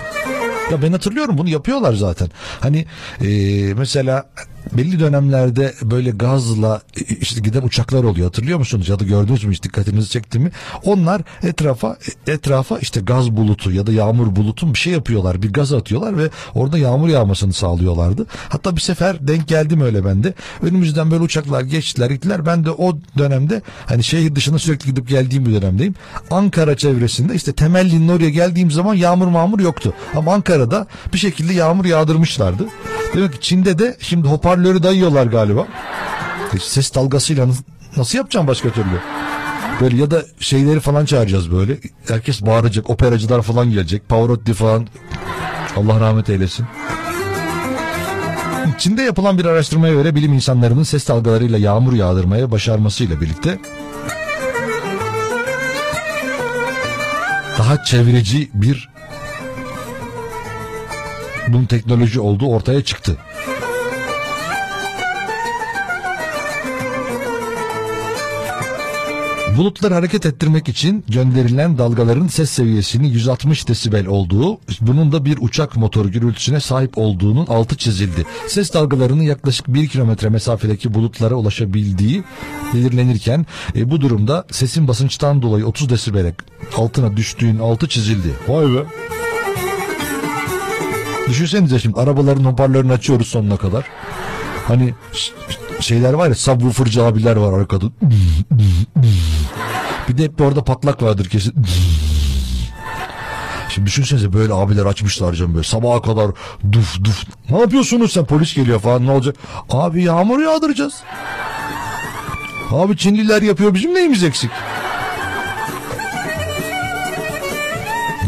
Ya ben hatırlıyorum bunu yapıyorlar zaten. Hani e, mesela belli dönemlerde böyle gazla e, işte giden uçaklar oluyor hatırlıyor musunuz ya da gördünüz mü hiç dikkatinizi çekti mi? Onlar etrafa etrafa işte gaz bulutu ya da yağmur bulutu bir şey yapıyorlar bir gaz atıyorlar ve orada yağmur yağmasını sağlıyorlardı. Hatta bir sefer denk geldim öyle bende. Önümüzden böyle uçaklar geçtiler gittiler. Ben de o dönemde hani şehir dışına sürekli gidip geldiğim bir dönemdeyim. Ankara çevresinde işte Temelli'nin oraya geldiğim zaman yağmur mağmur yoktu. Ama Ankara'da bir şekilde yağmur yağdırmışlardı. Demek ki Çin'de de şimdi hoparlörü dayıyorlar galiba. E, Ses dalgasıyla nasıl, yapacağım başka türlü? Böyle ya da şeyleri falan çağıracağız böyle. Herkes bağıracak. Operacılar falan gelecek. Pavarotti falan. Allah rahmet eylesin. Çin'de yapılan bir araştırmaya göre bilim insanlarının ses dalgalarıyla yağmur yağdırmaya başarmasıyla birlikte daha çevreci bir bunun teknoloji olduğu ortaya çıktı. Bulutları hareket ettirmek için gönderilen dalgaların ses seviyesinin 160 desibel olduğu, bunun da bir uçak motoru gürültüsüne sahip olduğunun altı çizildi. Ses dalgalarının yaklaşık 1 kilometre mesafedeki bulutlara ulaşabildiği belirlenirken e, bu durumda sesin basınçtan dolayı 30 desibele altına düştüğün altı çizildi. Vay be. Düşünsenize şimdi arabaların hoparlörünü açıyoruz sonuna kadar. Hani ş- şeyler var ya subwoofercı abiler var arkada. Bir de hep orada patlak vardır kesin. Şimdi düşünsenize böyle abiler açmışlar canım böyle sabaha kadar duf duf. Ne yapıyorsunuz sen polis geliyor falan ne olacak? Abi yağmur yağdıracağız. Abi Çinliler yapıyor bizim neyimiz eksik?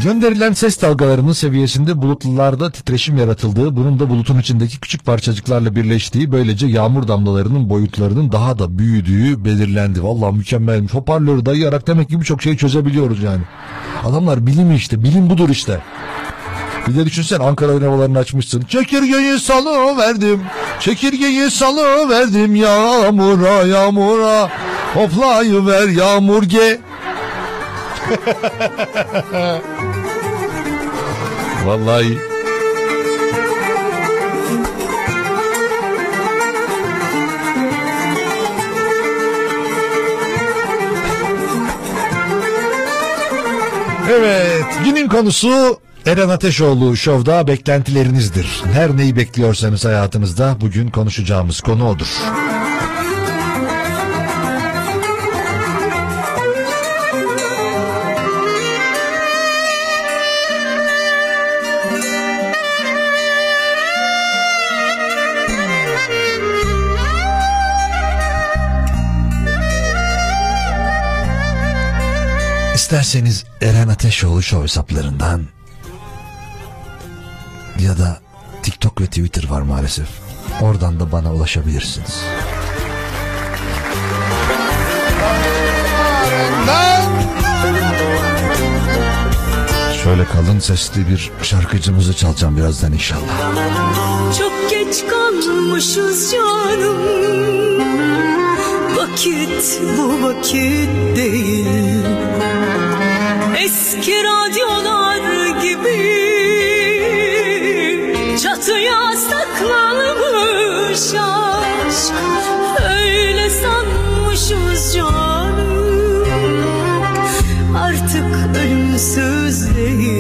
Gönderilen ses dalgalarının seviyesinde bulutlarda titreşim yaratıldığı, bunun da bulutun içindeki küçük parçacıklarla birleştiği, böylece yağmur damlalarının boyutlarının daha da büyüdüğü belirlendi. Vallahi mükemmelmiş. Hoparlörü dayayarak demek ki birçok şeyi çözebiliyoruz yani. Adamlar bilim işte, bilim budur işte. Bir de düşünsen Ankara havalarını açmışsın. Çekirgeyi salı verdim. Çekirgeyi salı verdim yağmura yağmura. Hoplayıver yağmur ge. Vallahi Evet, günün konusu Eren Ateşoğlu Şov'da beklentilerinizdir. Her neyi bekliyorsanız hayatınızda bugün konuşacağımız konu odur. İsterseniz Eren Ateşoğlu Show hesaplarından ya da TikTok ve Twitter var maalesef. Oradan da bana ulaşabilirsiniz. Şöyle kalın sesli bir şarkıcımızı çalacağım birazdan inşallah. Çok geç kalmışız canım Vakit bu vakit değil Eski radyolar gibi Çatıya saklanmış aşk. Öyle sanmışız canım. Artık ölümsüz değil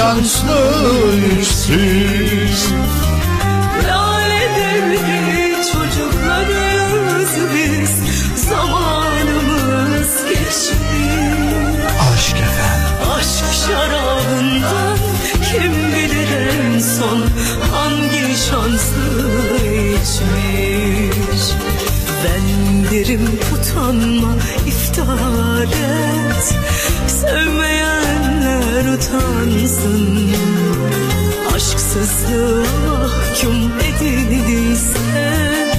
şanslı yüzsüz. Lanet evli çocuklarız biz Zamanımız geçti. Aşk efendim. Aşk şarabından kim bilir en son Hangi şanslı içmiş? Bendirim utanma iftara insansın Aşksızlığa mahkum edildiyse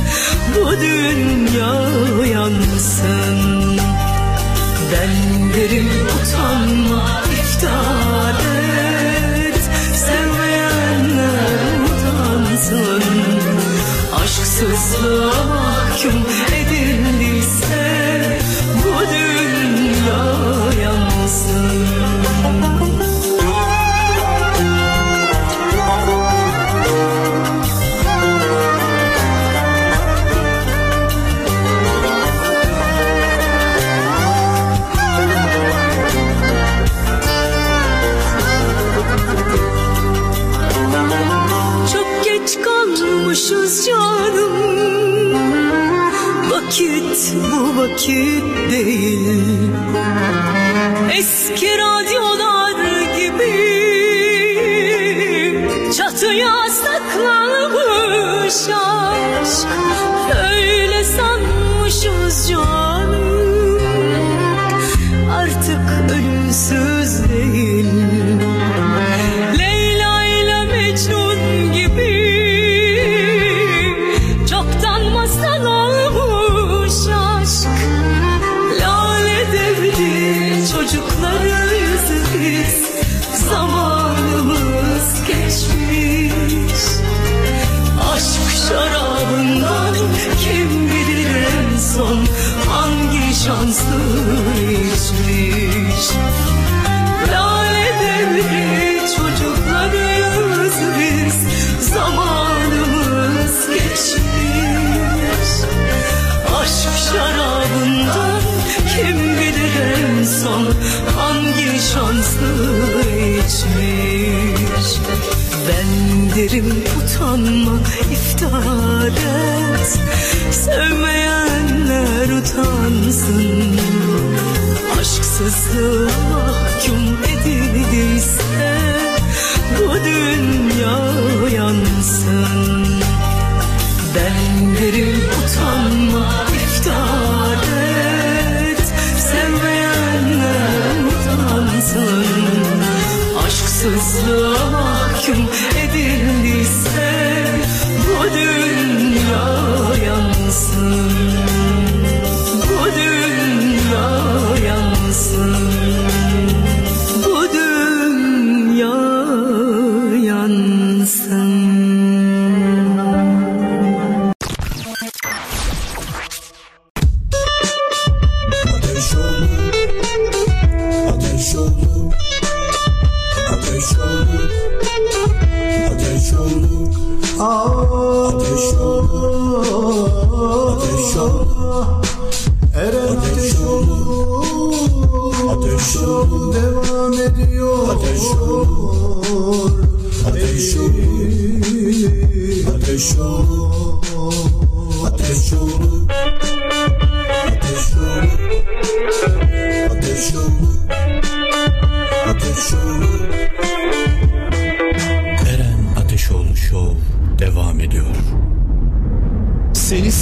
Bu dünya yansın Ben derim utanma iftihar et. Sevmeyenler utansın. Aşksızlığa you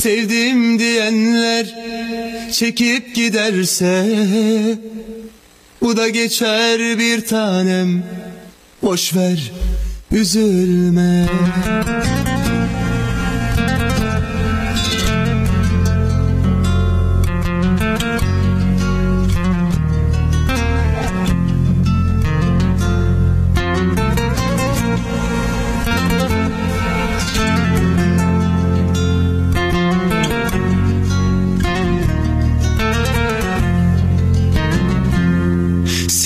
sevdim diyenler çekip giderse bu da geçer bir tanem boş ver üzülme.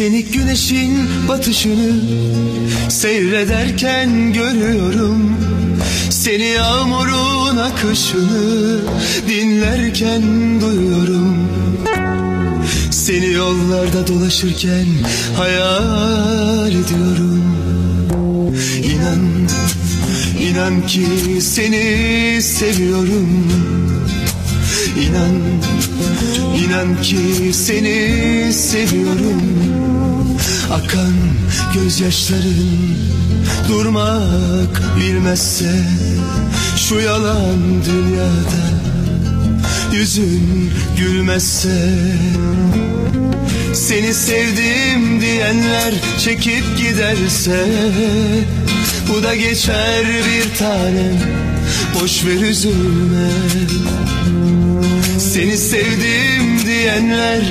Seni güneşin batışını seyrederken görüyorum. Seni yağmurun akışını dinlerken duyuyorum. Seni yollarda dolaşırken hayal ediyorum. İnan, inan ki seni seviyorum. İnan, inan ki seni seviyorum. Akan gözyaşların durmak bilmezse Şu yalan dünyada yüzün gülmezse Seni sevdim diyenler çekip giderse Bu da geçer bir tanem boş ver üzülme. Seni sevdim diyenler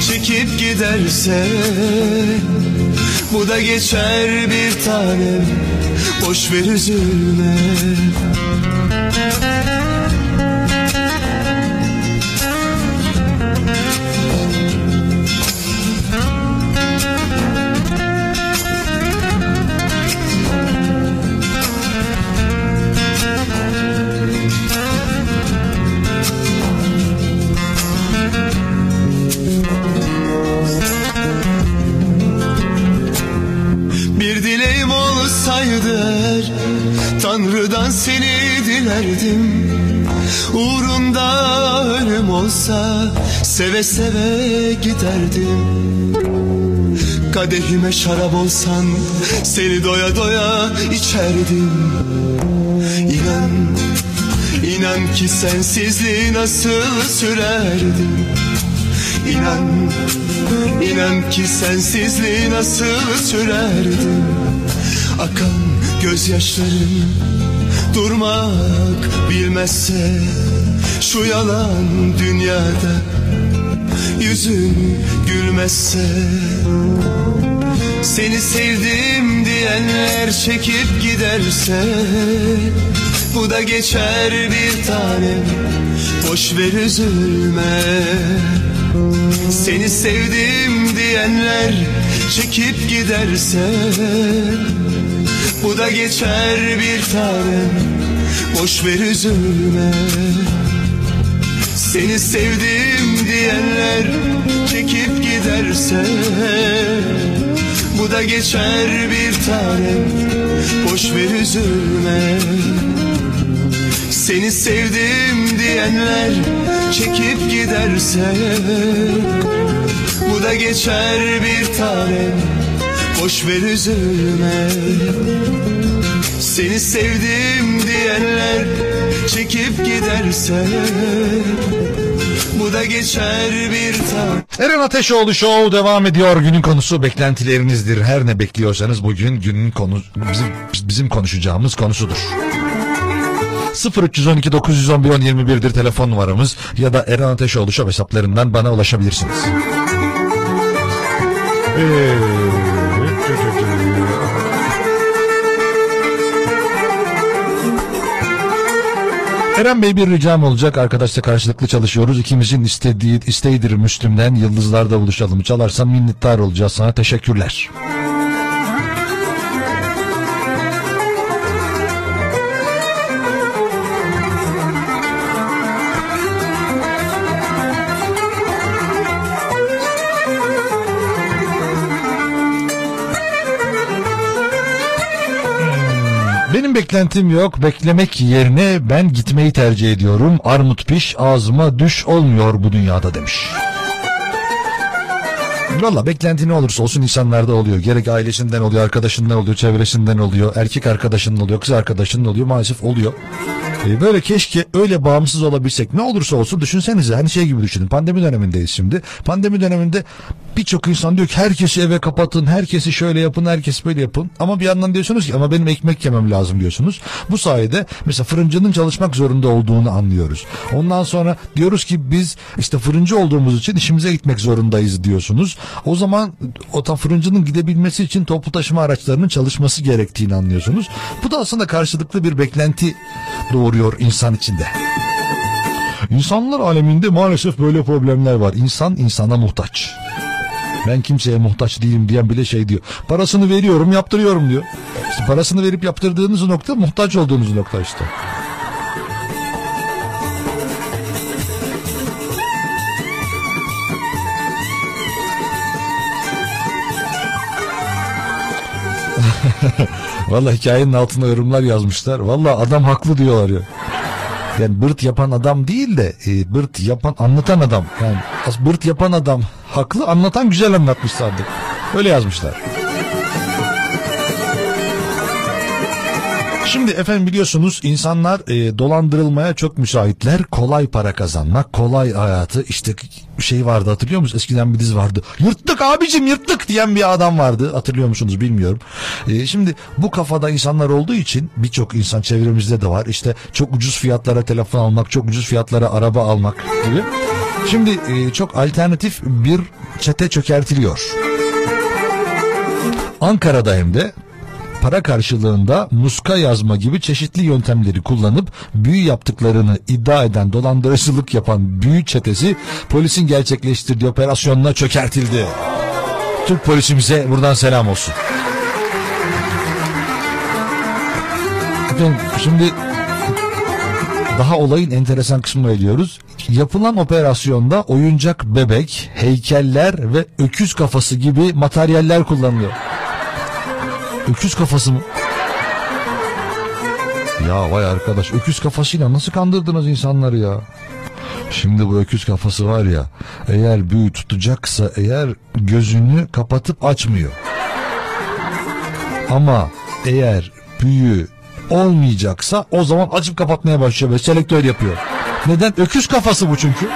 çekip giderse Bu da geçer bir tanem. Boş ver üzülme dilerdim Uğrunda ölüm olsa Seve seve giderdim. Kadehime şarap olsan Seni doya doya içerdim. İnan, inan ki sensizliği nasıl sürerdim. İnan, inan ki sensizliği nasıl sürerdim. Akan gözyaşlarım durmak bilmezse Şu yalan dünyada yüzün gülmezse Seni sevdim diyenler çekip giderse Bu da geçer bir tanem Boş ver üzülme. Seni sevdim diyenler çekip giderse Bu da geçer bir tanem Boş ver üzülme. Seni sevdim diyenler çekip giderse Bu da geçer bir tanem Boş ver üzülme. Seni sevdim diyenler çekip giderse Bu da geçer bir tanem Boş ver üzülme Seni sevdim diyenler çekip giderse Bu da geçer bir tanem Eren Ateşoğlu Show devam ediyor. Günün konusu beklentilerinizdir. Her ne bekliyorsanız bugün günün konu bizim, bizim konuşacağımız konusudur. 0312 911 1021'dir telefon numaramız ya da Eren Ateşoğlu Show hesaplarından bana ulaşabilirsiniz. Eren Bey bir ricam olacak. Arkadaşla karşılıklı çalışıyoruz. İkimizin istediği isteğidir Müslüm'den. Yıldızlarda buluşalım. Çalarsan minnettar olacağız sana. Teşekkürler. Benim beklentim yok. Beklemek yerine ben gitmeyi tercih ediyorum. Armut piş ağzıma düş olmuyor bu dünyada demiş. Valla beklenti ne olursa olsun insanlarda oluyor. Gerek ailesinden oluyor, arkadaşından oluyor, çevresinden oluyor, erkek arkadaşından oluyor, kız arkadaşından oluyor. Maalesef oluyor. Ee, böyle keşke öyle bağımsız olabilsek. Ne olursa olsun düşünsenize hani şey gibi düşünün. Pandemi dönemindeyiz şimdi. Pandemi döneminde birçok insan diyor ki herkesi eve kapatın, herkesi şöyle yapın, herkes böyle yapın. Ama bir yandan diyorsunuz ki ama benim ekmek yemem lazım diyorsunuz. Bu sayede mesela fırıncının çalışmak zorunda olduğunu anlıyoruz. Ondan sonra diyoruz ki biz işte fırıncı olduğumuz için işimize gitmek zorundayız diyorsunuz. O zaman o tam fırıncının gidebilmesi için toplu taşıma araçlarının çalışması gerektiğini anlıyorsunuz. Bu da aslında karşılıklı bir beklenti doğuruyor insan içinde. İnsanlar aleminde maalesef böyle problemler var. İnsan insana muhtaç. Ben kimseye muhtaç değilim diyen bile şey diyor. Parasını veriyorum yaptırıyorum diyor. İşte parasını verip yaptırdığınız nokta muhtaç olduğunuz nokta işte. Vallahi hikayenin altına yorumlar yazmışlar. Vallahi adam haklı diyorlar ya. Yani bırt yapan adam değil de e, bırt yapan anlatan adam. Yani bırt yapan adam haklı anlatan güzel anlatmış sandık. Öyle yazmışlar. Şimdi efendim biliyorsunuz insanlar e, dolandırılmaya çok müsaitler. Kolay para kazanmak, kolay hayatı işte şey vardı hatırlıyor musunuz? Eskiden bir dizi vardı. Yırttık abicim yırttık diyen bir adam vardı. Hatırlıyor musunuz bilmiyorum. E, şimdi bu kafada insanlar olduğu için birçok insan çevremizde de var. İşte çok ucuz fiyatlara telefon almak, çok ucuz fiyatlara araba almak gibi. Şimdi e, çok alternatif bir çete çökertiliyor. Ankara'da hem de para karşılığında muska yazma gibi çeşitli yöntemleri kullanıp büyü yaptıklarını iddia eden dolandırıcılık yapan büyü çetesi polisin gerçekleştirdiği operasyonla çökertildi. Türk polisimize buradan selam olsun. Şimdi daha olayın enteresan kısmına geliyoruz. Yapılan operasyonda oyuncak bebek, heykeller ve öküz kafası gibi materyaller kullanılıyor. Öküz kafası mı? Ya vay arkadaş öküz kafasıyla nasıl kandırdınız insanları ya? Şimdi bu öküz kafası var ya eğer büyü tutacaksa eğer gözünü kapatıp açmıyor. Ama eğer büyü olmayacaksa o zaman açıp kapatmaya başlıyor ve selektör yapıyor. Neden? Öküz kafası bu çünkü.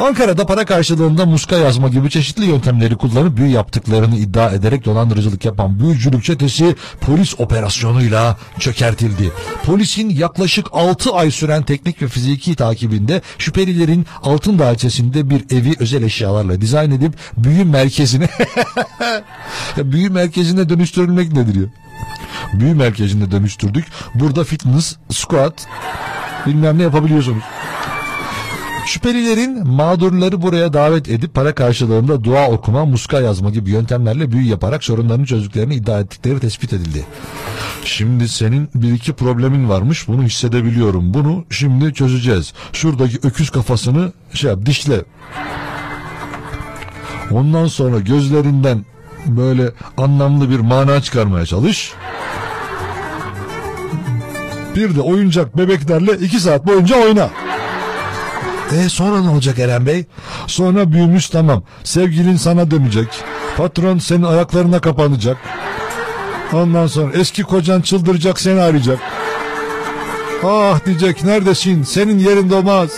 Ankara'da para karşılığında muska yazma gibi çeşitli yöntemleri kullanıp büyü yaptıklarını iddia ederek dolandırıcılık yapan büyücülük çetesi polis operasyonuyla çökertildi. Polisin yaklaşık 6 ay süren teknik ve fiziki takibinde şüphelilerin Altındağ ilçesinde bir evi özel eşyalarla dizayn edip büyü merkezine büyü merkezine dönüştürülmek nedir ya? Büyü merkezine dönüştürdük. Burada fitness, squat bilmem ne yapabiliyorsunuz. Şüphelilerin mağdurları buraya davet edip para karşılığında dua okuma, muska yazma gibi yöntemlerle büyü yaparak sorunlarını çözdüklerini iddia ettikleri tespit edildi. Şimdi senin bir iki problemin varmış bunu hissedebiliyorum. Bunu şimdi çözeceğiz. Şuradaki öküz kafasını şey yap dişle. Ondan sonra gözlerinden böyle anlamlı bir mana çıkarmaya çalış. Bir de oyuncak bebeklerle iki saat boyunca oyna. E sonra ne olacak Eren Bey? Sonra büyümüş tamam. Sevgilin sana dönecek. Patron senin ayaklarına kapanacak. Ondan sonra eski kocan çıldıracak seni arayacak. Ah diyecek neredesin? Senin yerin olmaz.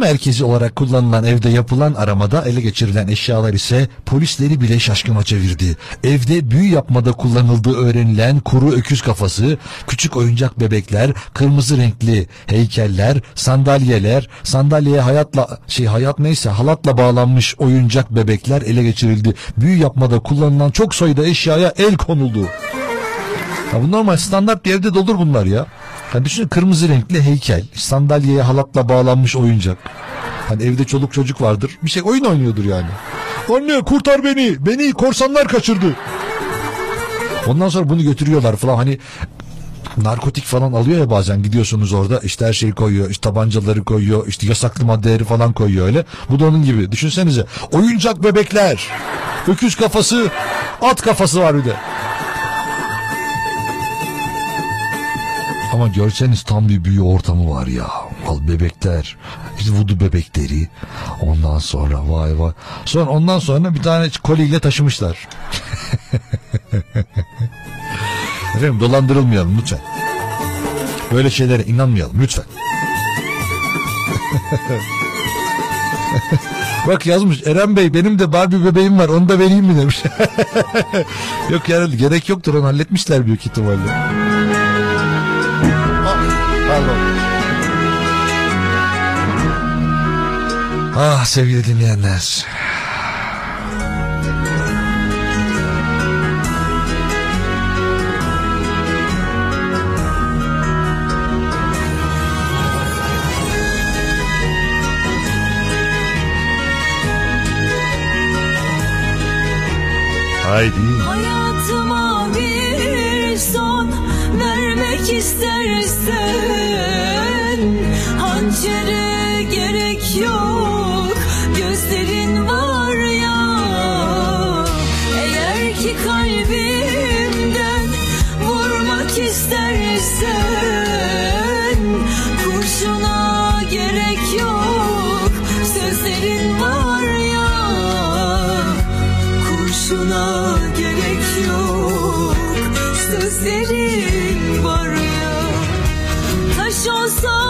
Merkezi olarak kullanılan evde yapılan aramada ele geçirilen eşyalar ise polisleri bile şaşkına çevirdi. Evde büyü yapmada kullanıldığı öğrenilen kuru öküz kafası, küçük oyuncak bebekler, kırmızı renkli heykeller, sandalyeler, sandalyeye hayatla şey hayat neyse halatla bağlanmış oyuncak bebekler ele geçirildi. Büyü yapmada kullanılan çok sayıda eşyaya el konuldu. Ya bu normal standart bir evde de olur bunlar ya. Hani düşünün kırmızı renkli heykel, sandalyeye halatla bağlanmış oyuncak. Hani evde çoluk çocuk vardır. Bir şey oyun oynuyordur yani. Anne kurtar beni. Beni korsanlar kaçırdı. Ondan sonra bunu götürüyorlar falan hani narkotik falan alıyor ya bazen gidiyorsunuz orada işte her şeyi koyuyor işte tabancaları koyuyor işte yasaklı maddeleri falan koyuyor öyle bu da onun gibi düşünsenize oyuncak bebekler öküz kafası at kafası var bir de Ama görseniz tam bir büyü ortamı var ya. Al bebekler. İşte vudu bebekleri. Ondan sonra vay vay. Sonra ondan sonra bir tane koliyle taşımışlar. Efendim dolandırılmayalım lütfen. Böyle şeylere inanmayalım lütfen. Bak yazmış Eren Bey benim de Barbie bebeğim var onu da vereyim mi demiş. Yok yani gerek yoktur onu halletmişler büyük ihtimalle. Ah sevgili dinleyenler. Haydi. Hayatıma bir son vermek istersen sen Hançere gerek yok. Gözlerin var ya. Eğer ki kalbimden Vurmak istersen Kurşuna gerek yok. Sözlerin var ya. Kurşuna gerek yok. Sözlerin olsam verirdin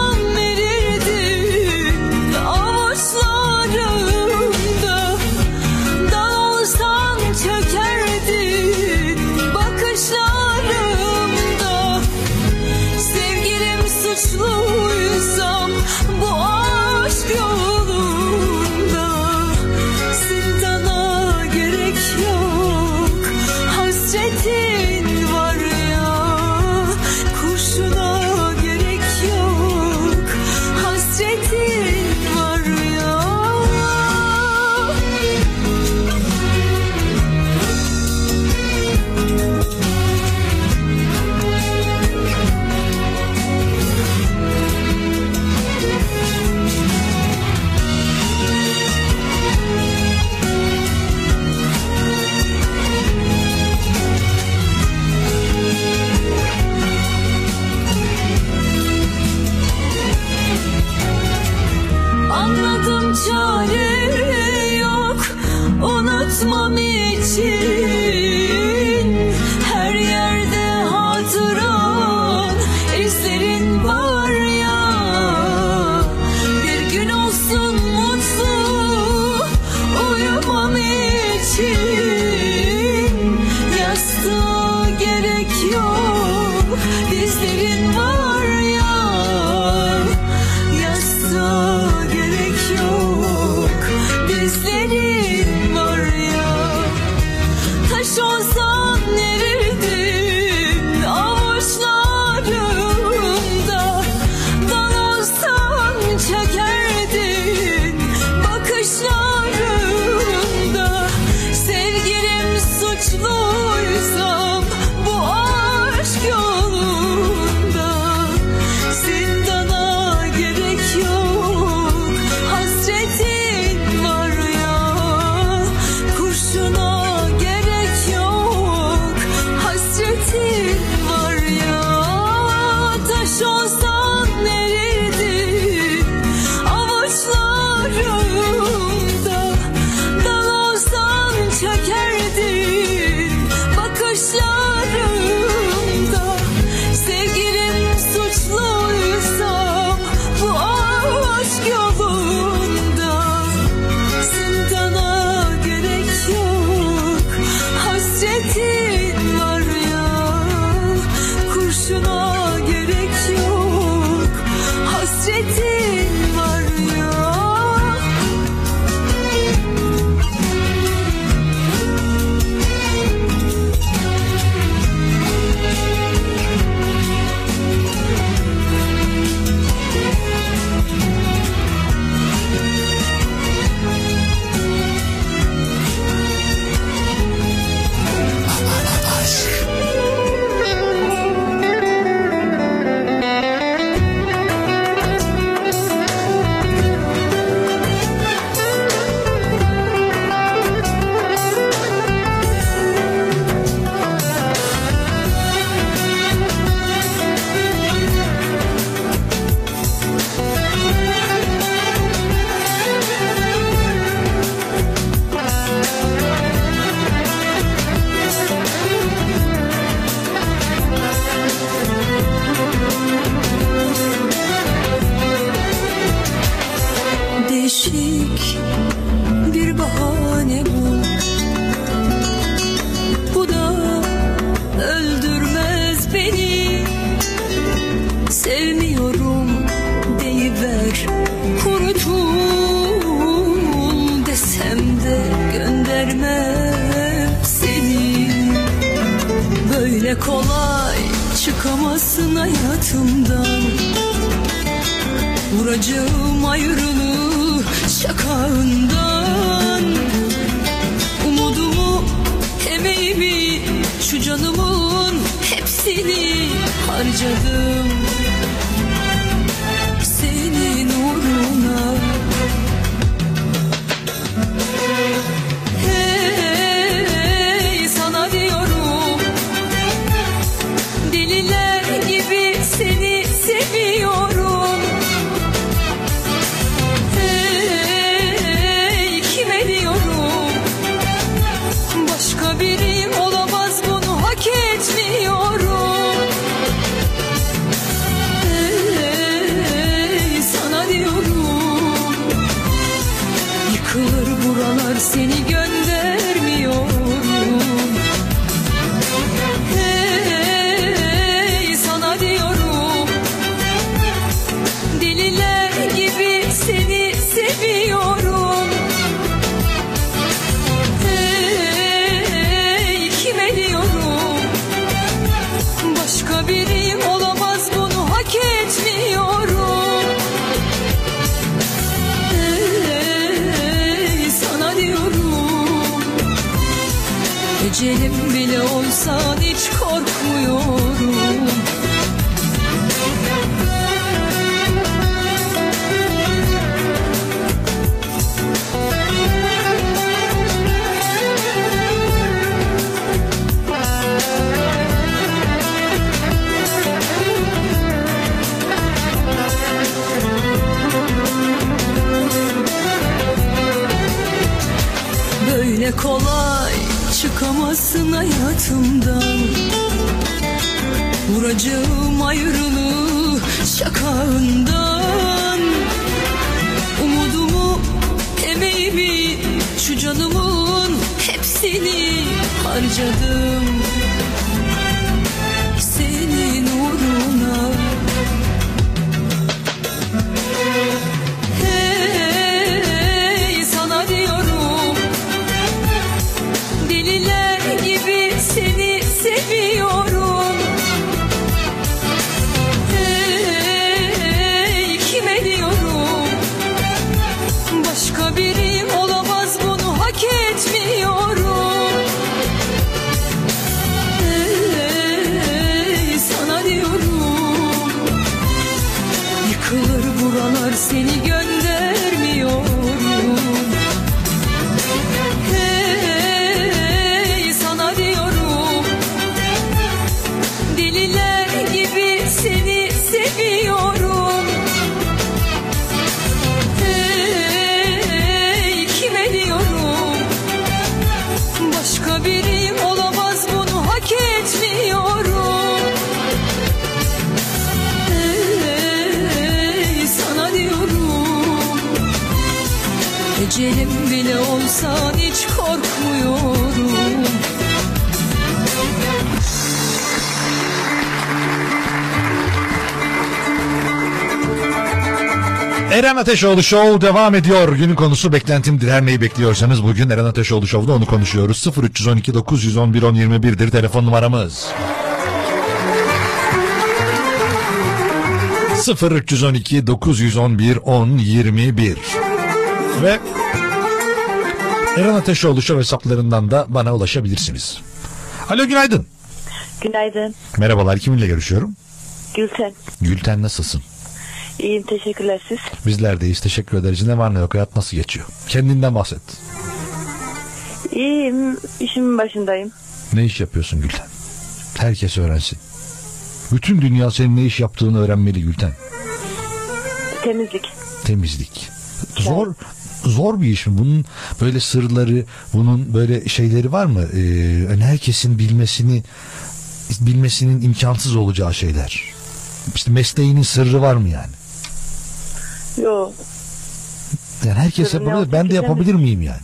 Ateşoğlu Show devam ediyor. Günün konusu beklentimdir. Her neyi bekliyorsanız bugün Eren Ateşoğlu Show'da onu konuşuyoruz. 0312 911 1021'dir telefon numaramız. 0312 911 1021 ve Eren Ateşoğlu Show hesaplarından da bana ulaşabilirsiniz. Alo günaydın. Günaydın. Merhabalar kiminle görüşüyorum? Gülten. Gülten nasılsın? İyiyim teşekkürler siz. Bizler deyiz teşekkür ederiz. Ne var ne yok hayat nasıl geçiyor? Kendinden bahset. İyiyim. işimin başındayım. Ne iş yapıyorsun Gülten? Herkes öğrensin. Bütün dünya senin ne iş yaptığını öğrenmeli Gülten. Temizlik. Temizlik. Zor zor bir iş mi? Bunun böyle sırları, bunun böyle şeyleri var mı? Ee, yani herkesin bilmesini bilmesinin imkansız olacağı şeyler. İşte mesleğinin sırrı var mı yani? Yo. Yani herkes ne yapabilir. Ben de yapabilir miyim yani?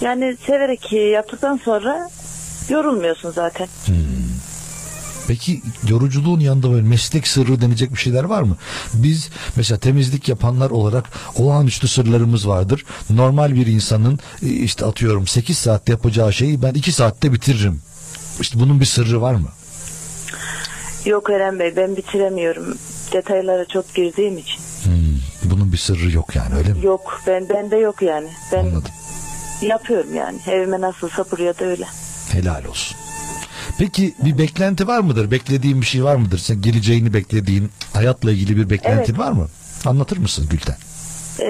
Yani severek yaptıktan sonra yorulmuyorsun zaten. Peki yoruculuğun yanında böyle meslek sırrı denecek bir şeyler var mı? Biz mesela temizlik yapanlar olarak olağanüstü sırlarımız vardır. Normal bir insanın e, işte atıyorum 8 saatte yapacağı şeyi ben 2 saatte bitiririm. İşte bunun bir sırrı var mı? Yok Eren Bey ben bitiremiyorum. Detaylara çok girdiğim için. Bunun bir sırrı yok yani öyle mi? Yok ben bende yok yani. Ben Anladım. yapıyorum yani. Evime nasılsa buraya da öyle. Helal olsun. Peki bir beklenti var mıdır? Beklediğin bir şey var mıdır? Sen geleceğini beklediğin hayatla ilgili bir beklentin Evet. var mı? Anlatır mısın Gülten? Ee,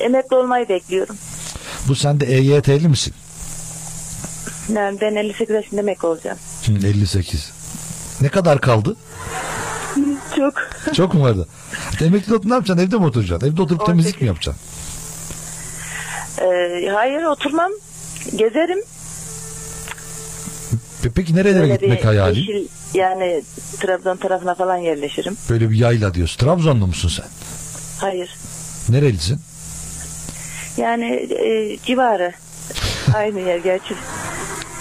emekli olmayı bekliyorum. Bu sen de EYT'li misin? Yani ben 58 yaşında emekli olacağım. Hı, 58. Ne kadar kaldı? Çok. Çok mu vardı? Emekli olup ne yapacaksın? Evde mi oturacaksın? Evde oturup 18. temizlik mi yapacaksın? Ee, hayır oturmam. Gezerim. Pe- Peki nerelere Böyle gitmek hayali? yeşil yani Trabzon tarafına falan yerleşirim. Böyle bir yayla diyorsun. Trabzonlu musun sen? Hayır. Nerelisin? Yani e, civarı. Aynı yer gerçi.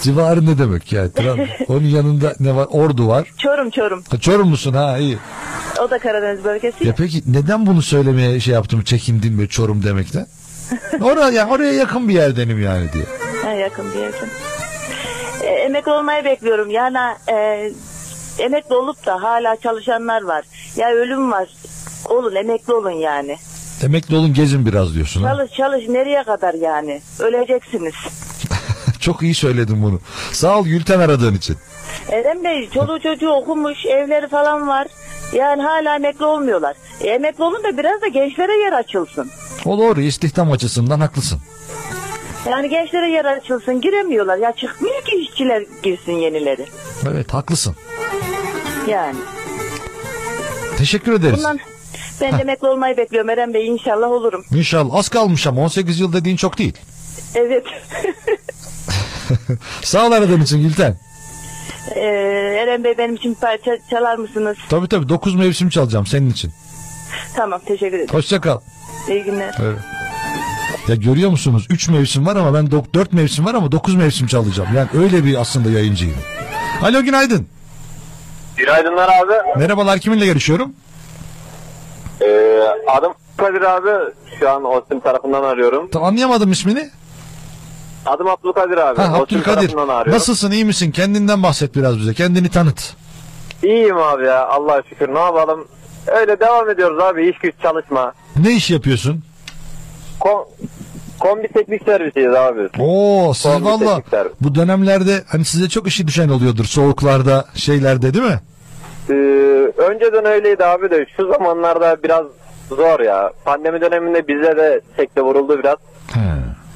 Civarı ne demek ya? Trab- Onun yanında ne var? Ordu var. Çorum Çorum. Ha, Çorum musun? Ha iyi. O da Karadeniz bölgesi. Ya peki neden bunu söylemeye şey yaptım? Çekindin mi Çorum demekten? Oraya, oraya yakın bir yerdenim yani diye. Ha, yakın bir yerden. E, emekli olmayı bekliyorum. Yani e, emekli olup da hala çalışanlar var. Ya ölüm var. Olun emekli olun yani. Emekli olun gezin biraz diyorsun ha? Çalış çalış nereye kadar yani? Öleceksiniz. Çok iyi söyledin bunu. Sağ ol Gülten aradığın için. Eren Bey çoluğu çocuğu okumuş evleri falan var. Yani hala emekli olmuyorlar. E, emekli olun da biraz da gençlere yer açılsın. O doğru istihdam açısından haklısın. Yani gençlere yer açılsın giremiyorlar. Ya çıkmıyor ki işçiler girsin yenileri. Evet haklısın. Yani. Teşekkür ederiz. Bundan ben emekli olmayı bekliyorum Eren Bey inşallah olurum. İnşallah az kalmış ama 18 yıl dediğin çok değil. Evet. Sağ ol aradığın için Gülten. Ee, Eren Bey benim için bir parça çalar mısınız? Tabii tabii 9 mevsim çalacağım senin için. Tamam teşekkür ederim. Hoşça kal. İyi günler. Evet. Ya görüyor musunuz 3 mevsim var ama ben 4 mevsim var ama 9 mevsim çalacağım. Yani öyle bir aslında yayıncıyım. Alo günaydın. Günaydınlar abi. Merhabalar kiminle görüşüyorum? Ee, adım Kadir abi. Şu an Ostim tarafından arıyorum. Tam anlayamadım ismini. Adım Abdülkadir abi. Ha Abdülkadir. Nasılsın iyi misin? Kendinden bahset biraz bize. Kendini tanıt. İyiyim abi ya. Allah'a şükür. Ne yapalım? Öyle devam ediyoruz abi. İş güç çalışma. Ne iş yapıyorsun? Kom kombi teknik servisiyiz abi. Oo siz Kombi valla bu dönemlerde hani size çok işi düşen oluyordur soğuklarda şeylerde değil mi? Ee, önceden öyleydi abi de şu zamanlarda biraz zor ya. Pandemi döneminde bize de sekte vuruldu biraz. He.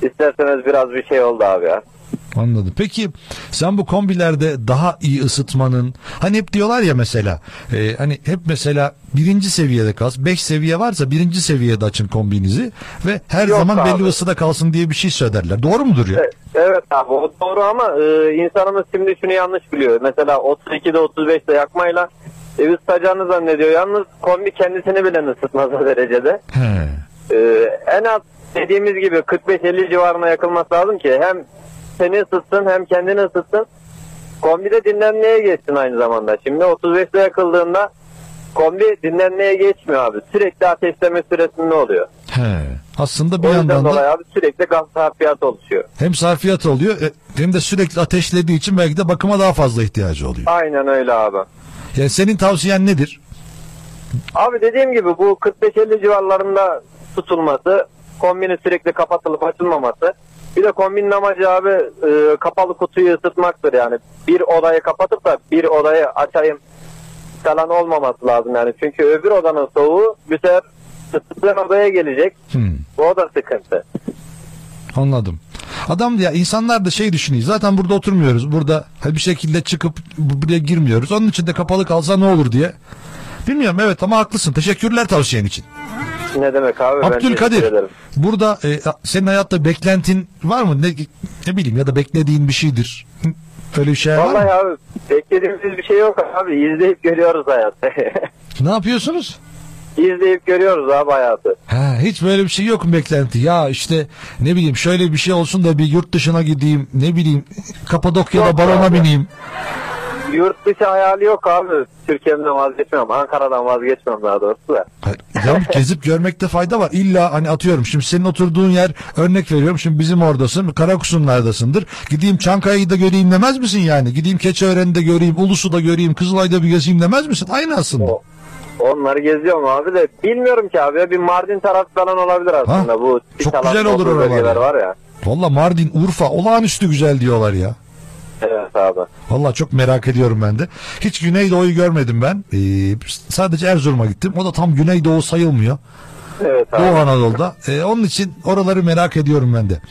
İsterseniz biraz bir şey oldu abi ya. Anladım. Peki sen bu kombilerde daha iyi ısıtmanın hani hep diyorlar ya mesela e, hani hep mesela birinci seviyede kalsın. Beş seviye varsa birinci seviyede açın kombinizi ve her Yok zaman abi. belli ısıda kalsın diye bir şey söylerler. Doğru mudur ya? E- Evet abi o doğru ama e, insanımız şimdi şunu yanlış biliyor. Mesela 32'de 35'te yakmayla evi ısıtacağını zannediyor. Yalnız kombi kendisini bile ısıtmaz o derecede. He. E, en az dediğimiz gibi 45-50 civarına yakılması lazım ki hem seni ısıtsın hem kendini ısıtsın. Kombi de dinlenmeye geçsin aynı zamanda. Şimdi 35'te yakıldığında kombi dinlenmeye geçmiyor abi. Sürekli ateşleme süresinde oluyor. He. Aslında bir O yandan da dolayı abi sürekli gaz sarfiyatı oluşuyor. hem sarfiyat oluyor e, hem de sürekli ateşlediği için belki de bakıma daha fazla ihtiyacı oluyor. Aynen öyle abi. Yani senin tavsiyen nedir? Abi dediğim gibi bu 45-50 civarlarında tutulması, kombinin sürekli kapatılıp açılmaması. Bir de kombinin amacı abi e, kapalı kutuyu ısıtmaktır yani. Bir odayı kapatıp da bir odayı açayım falan olmaması lazım yani. Çünkü öbür odanın soğuğu bir sefer ısıtılan odaya gelecek. Hmm. O da sıkıntı. Anladım. Adam ya insanlar da şey düşünüyor. Zaten burada oturmuyoruz. Burada bir şekilde çıkıp bu- buraya girmiyoruz. Onun için de kapalı kalsa ne olur diye. Bilmiyorum evet ama haklısın. Teşekkürler tavsiyen için. Ne demek abi? Abdülkadir burada e, senin hayatta beklentin var mı? Ne, ne bileyim ya da beklediğin bir şeydir. Öyle bir şey var Vallahi mı? abi beklediğimiz bir şey yok abi. İzleyip görüyoruz hayatı. Ne yapıyorsunuz? İzleyip görüyoruz abi hayatı. Ha, hiç böyle bir şey yok mu beklenti? Ya işte ne bileyim şöyle bir şey olsun da bir yurt dışına gideyim. Ne bileyim Kapadokya'da Yok balona abi. bineyim. Yurt dışı hayali yok abi. Türkiye'mden vazgeçmem. Ankara'dan vazgeçmem daha doğrusu da. Ya gezip görmekte fayda var. İlla hani atıyorum şimdi senin oturduğun yer örnek veriyorum. Şimdi bizim oradasın. Karakusunlardasındır. Gideyim Çankaya'yı da göreyim demez misin yani? Gideyim Keçiören'i de göreyim. Ulus'u da göreyim. Kızılay'da bir gezeyim demez misin? Aynı aslında. O- Onları geziyorum abi de bilmiyorum ki abi. Bir Mardin tarafı falan olabilir aslında. Ha? Bu Çok güzel olur oralar var ya. Valla Mardin, Urfa olağanüstü güzel diyorlar ya. Evet abi. Valla çok merak ediyorum ben de. Hiç Güneydoğu'yu görmedim ben. Ee, sadece Erzurum'a gittim. O da tam Güneydoğu sayılmıyor. Evet abi. Doğu Anadolu'da. Ee, onun için oraları merak ediyorum ben de.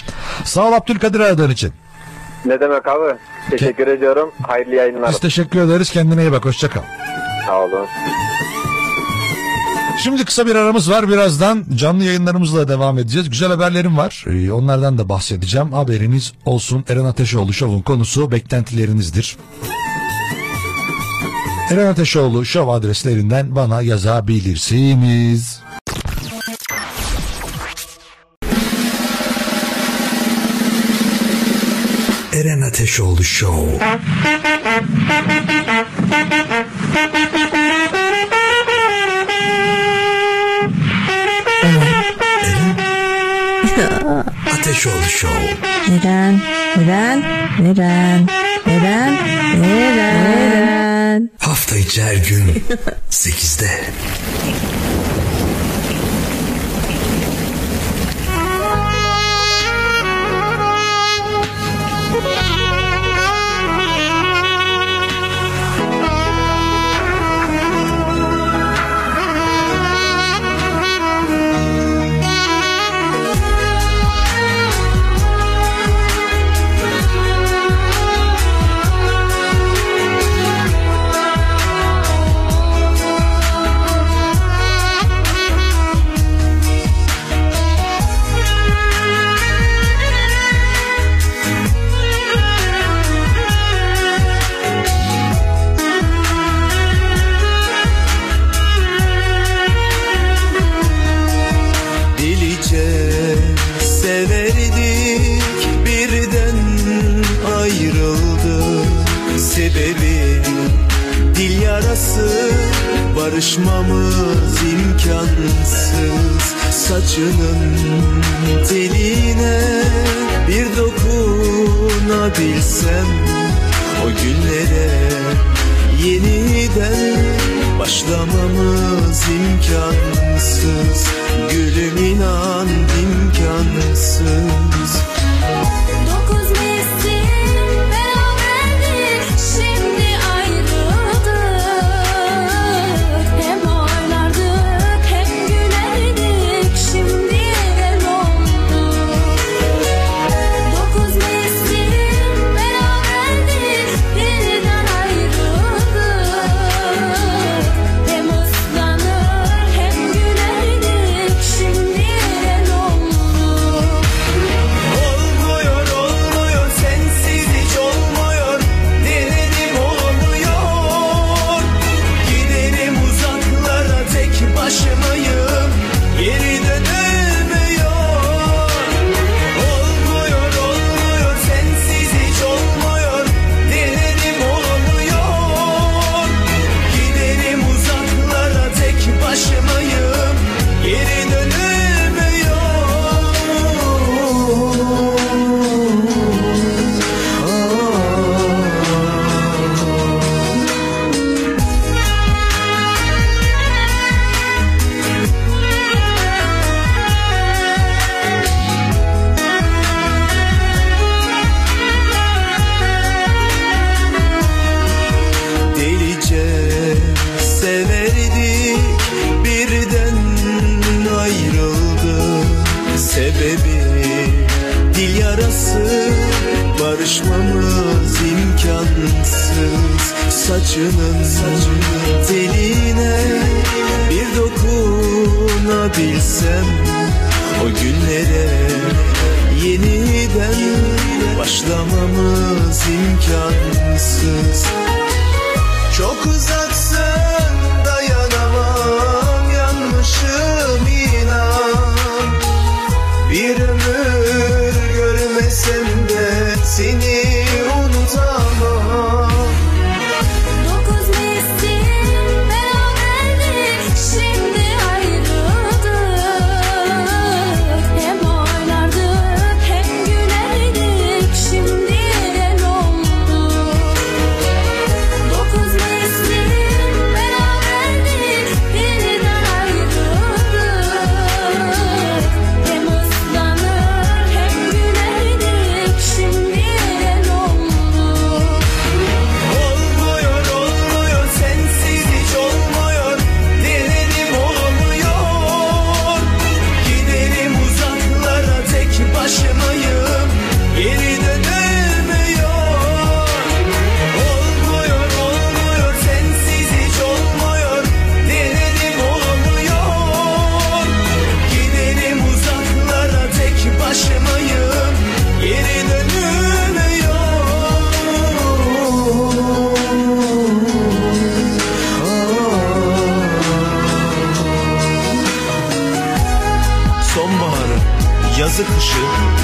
Sağ ol Abdülkadir aradığın için. Ne demek abi? Teşekkür ediyorum. Hayırlı yayınlar. Biz teşekkür ederiz. Kendine iyi bak. Hoşça kal. Sağ olun. Şimdi kısa bir aramız var. Birazdan canlı yayınlarımızla devam edeceğiz. Güzel haberlerim var. Ee, onlardan da bahsedeceğim. Haberiniz olsun. Eren Ateşoğlu Show'un konusu beklentilerinizdir. Eren Ateşoğlu Show adreslerinden bana yazabilirsiniz. Eren Ateşoğlu Show. Ateşoğlu Show. Neden? Neden? Neden? Neden? Neden? Hafta içi her gün 8'de. Barışmamız imkansız. Saçının teline bir dokunabilsem O günlere yeniden Başlamamız imkansız. Gülüm inan imkansız.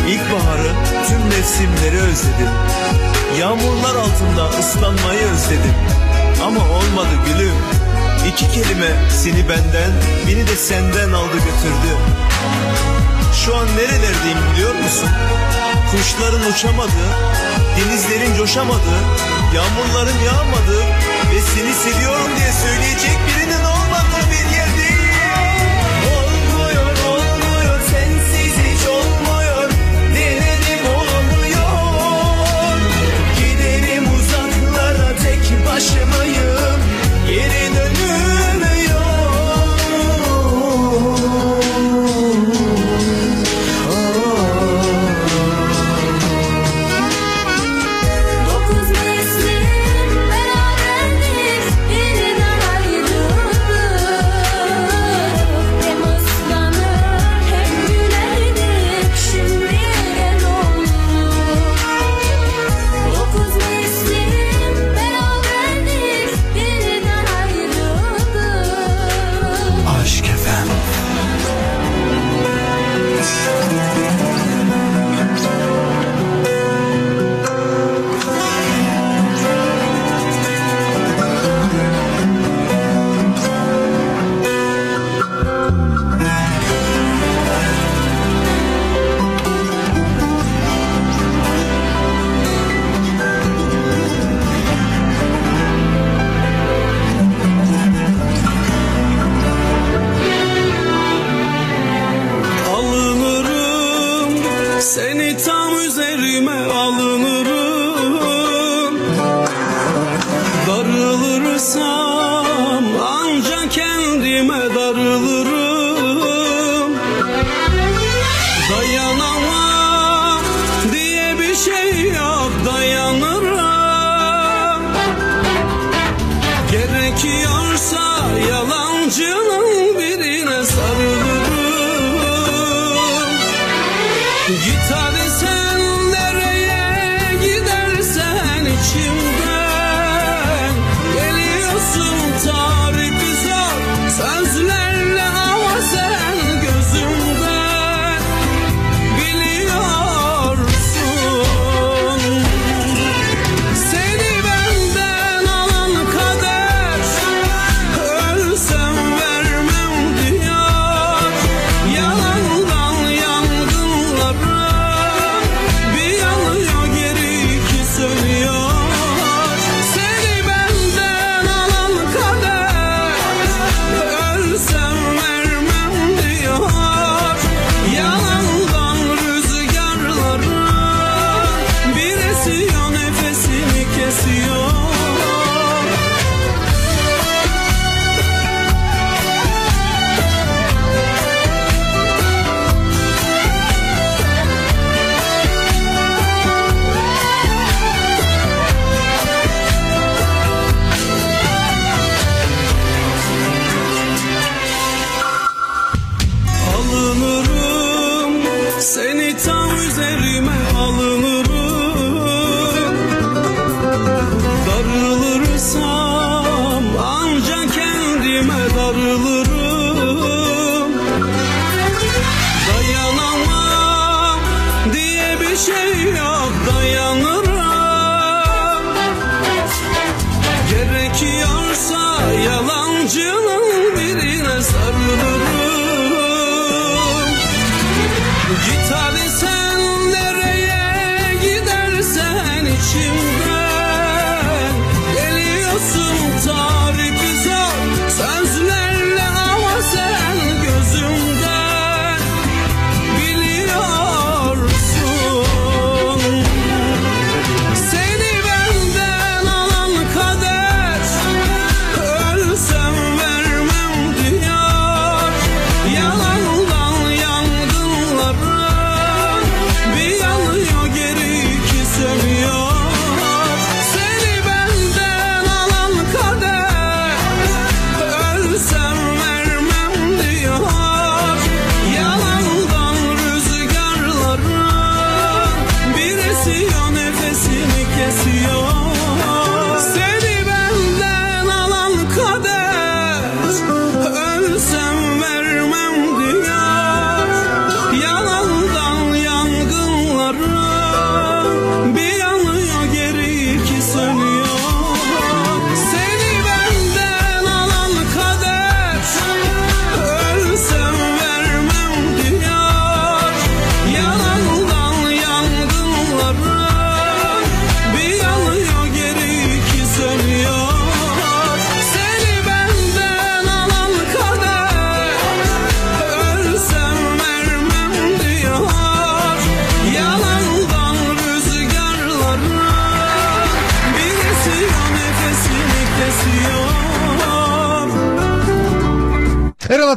İlkbaharı tüm mevsimleri özledim. Yağmurlar altında ıslanmayı özledim. Ama olmadı gülüm. İki kelime seni benden, beni de senden aldı götürdü. Şu an nerelerdeyim biliyor musun? Kuşların uçamadığı, denizlerin coşamadığı, yağmurların yağmadığı ve seni seviyorum diye söyleyecek birinin shimmer you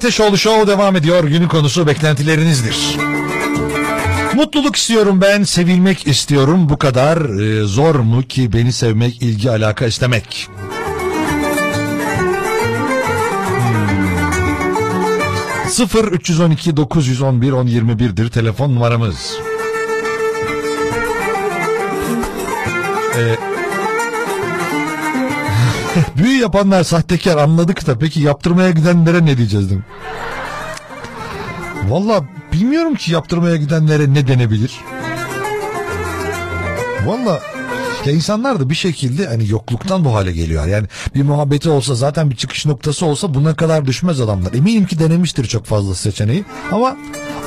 Ateşoğlu Show devam ediyor. Günün konusu beklentilerinizdir. Mutluluk istiyorum ben, sevilmek istiyorum. Bu kadar e, zor mu ki beni sevmek, ilgi, alaka istemek? Hmm. 0 312 911 1021'dir telefon numaramız. Ee, büyü yapanlar sahtekar anladık da peki yaptırmaya gidenlere ne diyeceğiz değil mi? Valla bilmiyorum ki yaptırmaya gidenlere ne denebilir. Valla ya insanlar da bir şekilde hani yokluktan bu hale geliyor. Yani bir muhabbeti olsa zaten bir çıkış noktası olsa buna kadar düşmez adamlar. Eminim ki denemiştir çok fazla seçeneği. Ama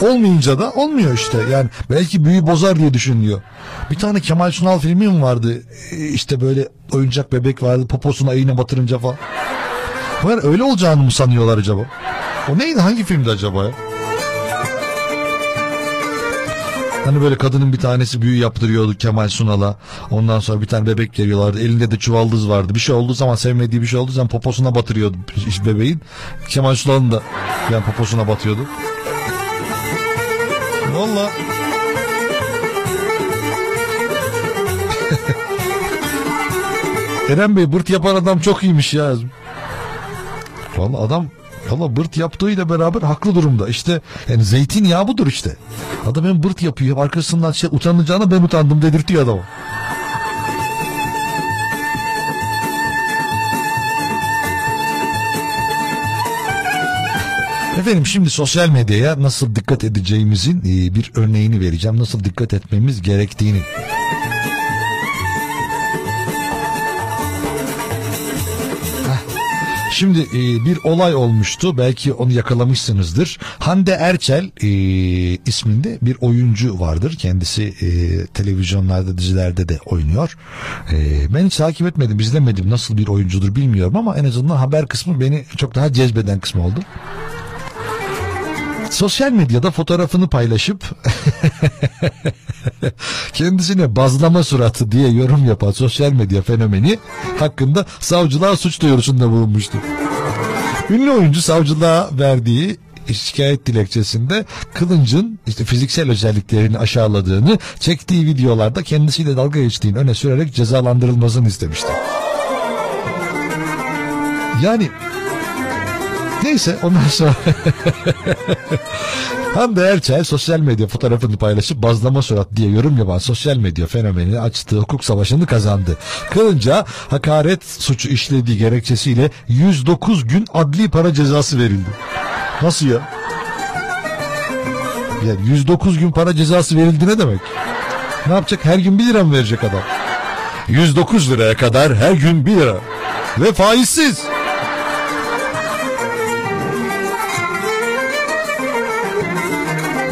olmayınca da olmuyor işte. Yani belki büyü bozar diye düşünüyor. Bir tane Kemal Sunal filmi mi vardı? Ee, İşte böyle oyuncak bebek vardı. Poposuna iğne batırınca falan. Bunlar öyle olacağını mı sanıyorlar acaba? O neydi? Hangi filmdi acaba ya? Hani böyle kadının bir tanesi büyü yaptırıyordu Kemal Sunal'a. Ondan sonra bir tane bebek veriyorlardı. Elinde de çuvaldız vardı. Bir şey olduğu zaman sevmediği bir şey olduğu zaman poposuna batırıyordu bebeğin. Kemal Sunal'ın da yani poposuna batıyordu. Valla. Eren Bey bırt yapan adam çok iyiymiş ya. Valla adam Valla bırt yaptığıyla beraber haklı durumda. İşte yani zeytinyağı budur işte. Adam hem bırt yapıyor arkasından şey utanacağına ben utandım dedirtiyor adamı. Efendim şimdi sosyal medyaya nasıl dikkat edeceğimizin e, bir örneğini vereceğim. Nasıl dikkat etmemiz gerektiğini. Şimdi e, bir olay olmuştu. Belki onu yakalamışsınızdır. Hande Erçel e, isminde bir oyuncu vardır. Kendisi e, televizyonlarda, dizilerde de oynuyor. E, ben hiç takip etmedim, izlemedim. Nasıl bir oyuncudur bilmiyorum ama en azından haber kısmı beni çok daha cezbeden kısmı oldu. Sosyal medyada fotoğrafını paylaşıp kendisine bazlama suratı diye yorum yapan sosyal medya fenomeni hakkında savcılığa suç duyurusunda bulunmuştu. Ünlü oyuncu savcılığa verdiği şikayet dilekçesinde Kılınç'ın işte fiziksel özelliklerini aşağıladığını çektiği videolarda kendisiyle dalga geçtiğini öne sürerek cezalandırılmasını istemişti. Yani Neyse ondan sonra Hande Erçel sosyal medya fotoğrafını paylaşıp bazlama surat diye yorum yapan sosyal medya fenomeni açtığı hukuk savaşını kazandı. Kılınca hakaret suçu işlediği gerekçesiyle 109 gün adli para cezası verildi. Nasıl ya? Yani 109 gün para cezası verildi ne demek? Ne yapacak? Her gün 1 lira mı verecek adam? 109 liraya kadar her gün 1 lira. Ve faizsiz.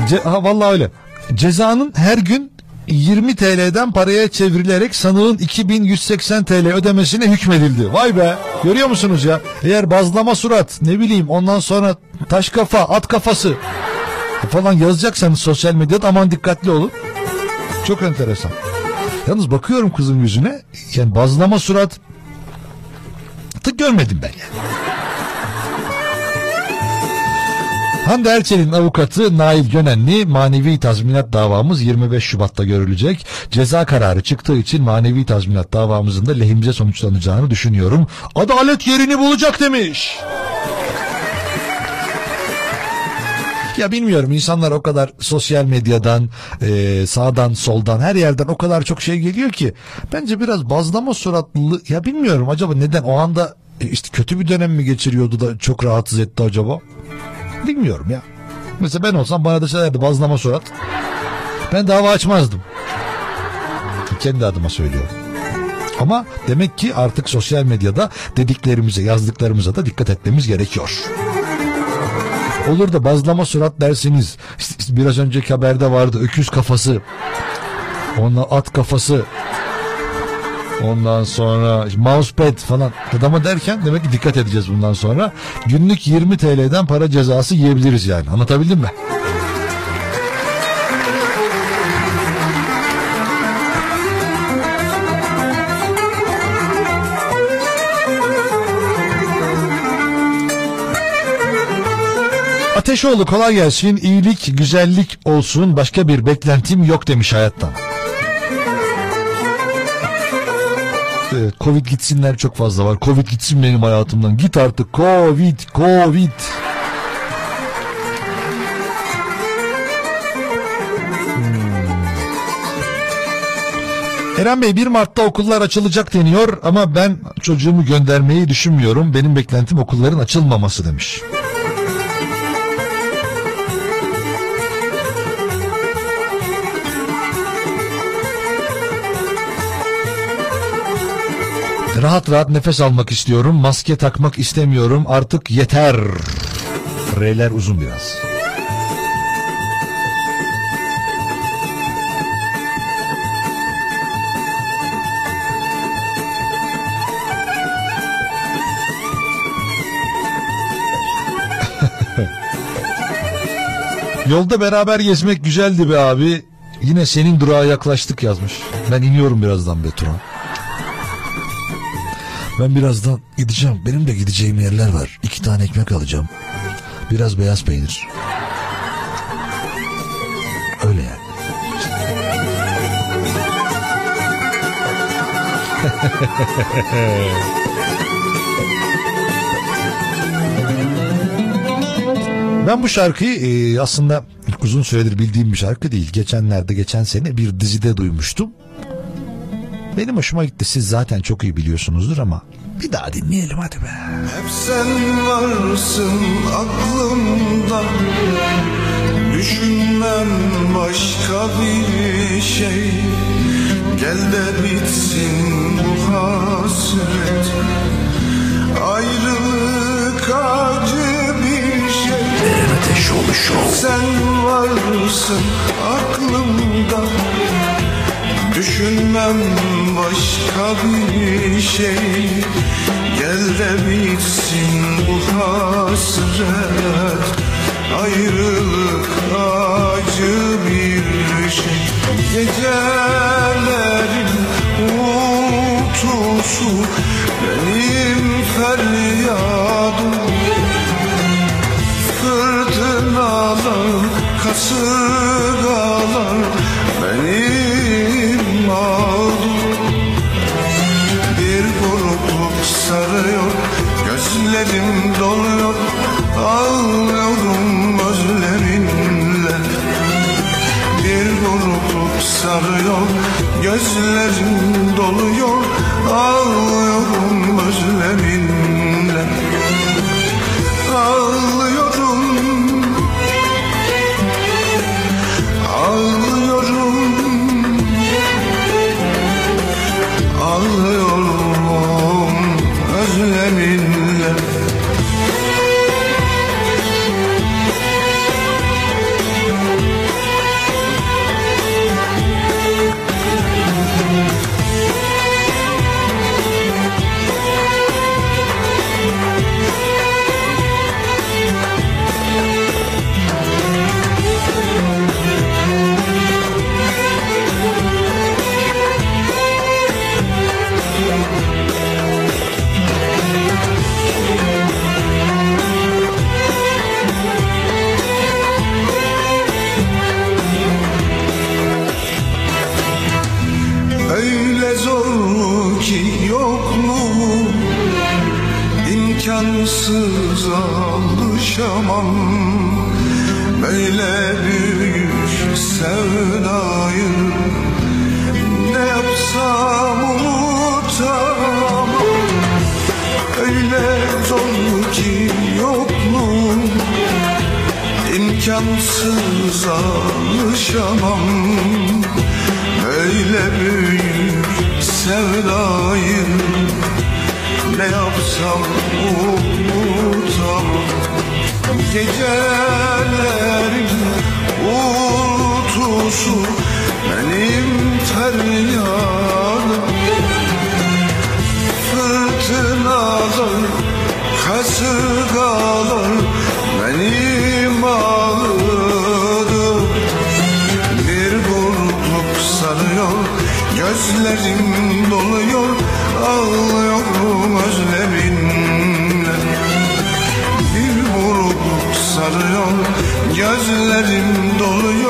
Ce ha, vallahi öyle. Cezanın her gün 20 TL'den paraya çevrilerek sanığın 2180 TL ödemesine hükmedildi. Vay be görüyor musunuz ya? Eğer bazlama surat ne bileyim ondan sonra taş kafa at kafası falan yazacaksanız sosyal medyada aman dikkatli olun. Çok enteresan. Yalnız bakıyorum kızın yüzüne yani bazlama surat tık görmedim ben yani. Hande Erçel'in avukatı Nail Gönenli manevi tazminat davamız 25 Şubat'ta görülecek. Ceza kararı çıktığı için manevi tazminat davamızın da lehimize sonuçlanacağını düşünüyorum. Adalet yerini bulacak demiş. Ya bilmiyorum insanlar o kadar sosyal medyadan e, sağdan soldan her yerden o kadar çok şey geliyor ki bence biraz bazlama suratlı ya bilmiyorum acaba neden o anda e, işte kötü bir dönem mi geçiriyordu da çok rahatsız etti acaba? Bilmiyorum ya. Mesela ben olsam bana deselerdi bazlama surat. Ben dava açmazdım. Kendi adıma söylüyorum. Ama demek ki artık sosyal medyada dediklerimize, yazdıklarımıza da dikkat etmemiz gerekiyor. Olur da bazlama surat dersiniz. İşte biraz önceki haberde vardı öküz kafası. Onunla at kafası. Ondan sonra mousepad falan adama derken demek ki dikkat edeceğiz bundan sonra. Günlük 20 TL'den para cezası yiyebiliriz yani. Anlatabildim mi? Ateşoğlu kolay gelsin. İyilik, güzellik olsun. Başka bir beklentim yok demiş hayattan. Evet, Covid gitsinler çok fazla var. Covid gitsin benim hayatımdan. Git artık. Covid, Covid. Hmm. Eren Bey 1 Mart'ta okullar açılacak deniyor ama ben çocuğumu göndermeyi düşünmüyorum. Benim beklentim okulların açılmaması demiş. Rahat rahat nefes almak istiyorum. Maske takmak istemiyorum. Artık yeter. R'ler uzun biraz. Yolda beraber gezmek güzeldi be abi. Yine senin durağa yaklaştık yazmış. Ben iniyorum birazdan be Turan. Ben birazdan gideceğim. Benim de gideceğim yerler var. İki tane ekmek alacağım. Biraz beyaz peynir. Öyle yani. Ben bu şarkıyı e, aslında uzun süredir bildiğim bir şarkı değil. Geçenlerde geçen sene bir dizide duymuştum. Benim hoşuma gitti. Siz zaten çok iyi biliyorsunuzdur ama bir daha dinleyelim hadi be. Hep sen varsın aklımda Düşünmem başka bir şey Gel de bitsin bu hasret Ayrılık acı bir şey Eren Ateşoğlu Show. Sen varsın aklımda Düşünmem başka bir şey. Gel de bitsin bu hasret. Ayrılık acı bir şey. Gecelerin uğultusu Benim feryadım Fırtınalar, kasırgalar Ağlıyorum gözlerinle. Bir burukluk sarıyor, gözlerim doluyor. Ağlıyorum gözlerinle Gözlerim doluyor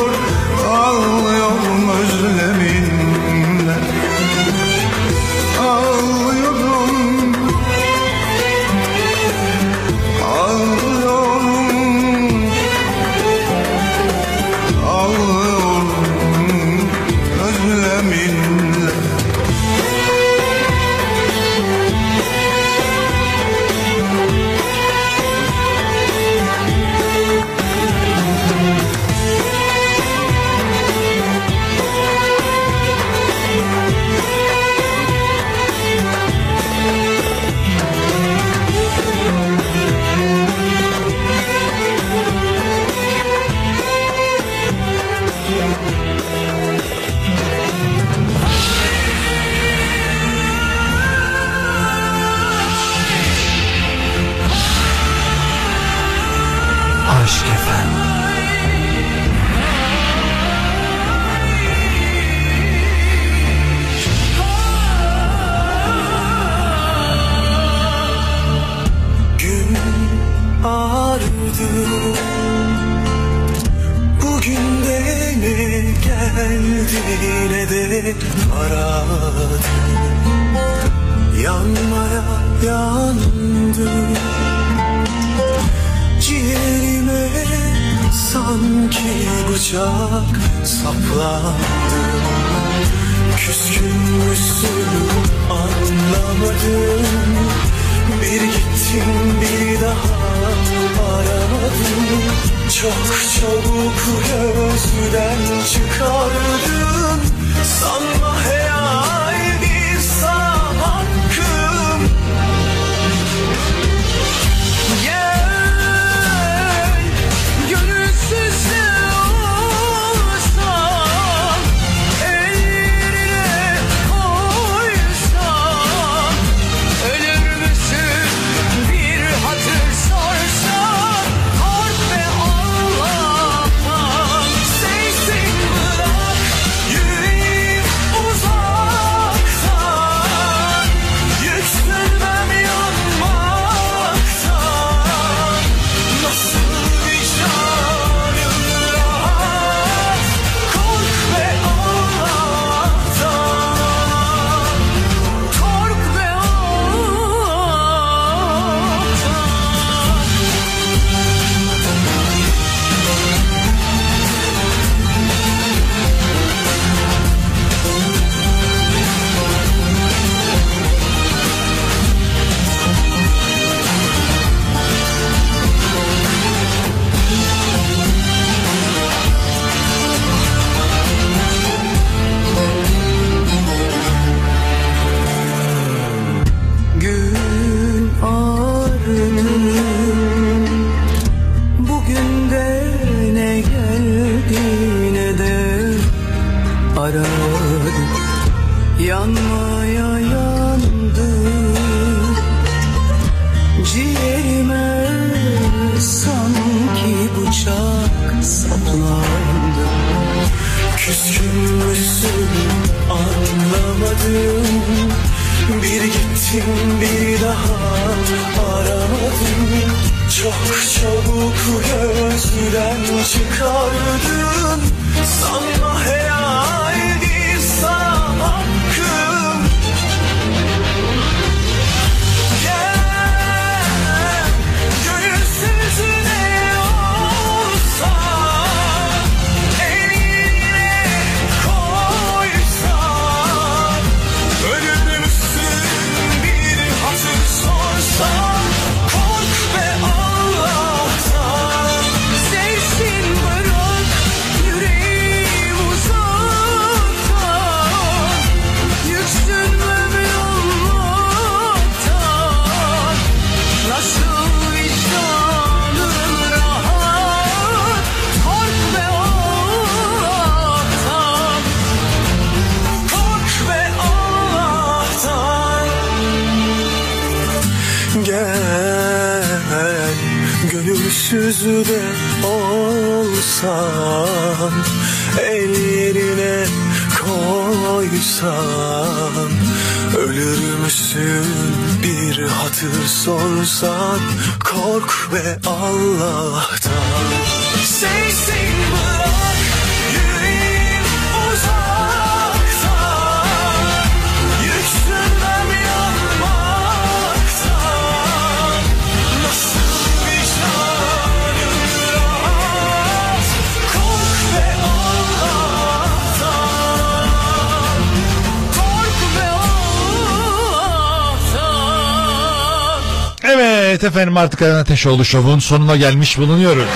efendim artık Eren Ateşoğlu Show'un sonuna gelmiş bulunuyoruz.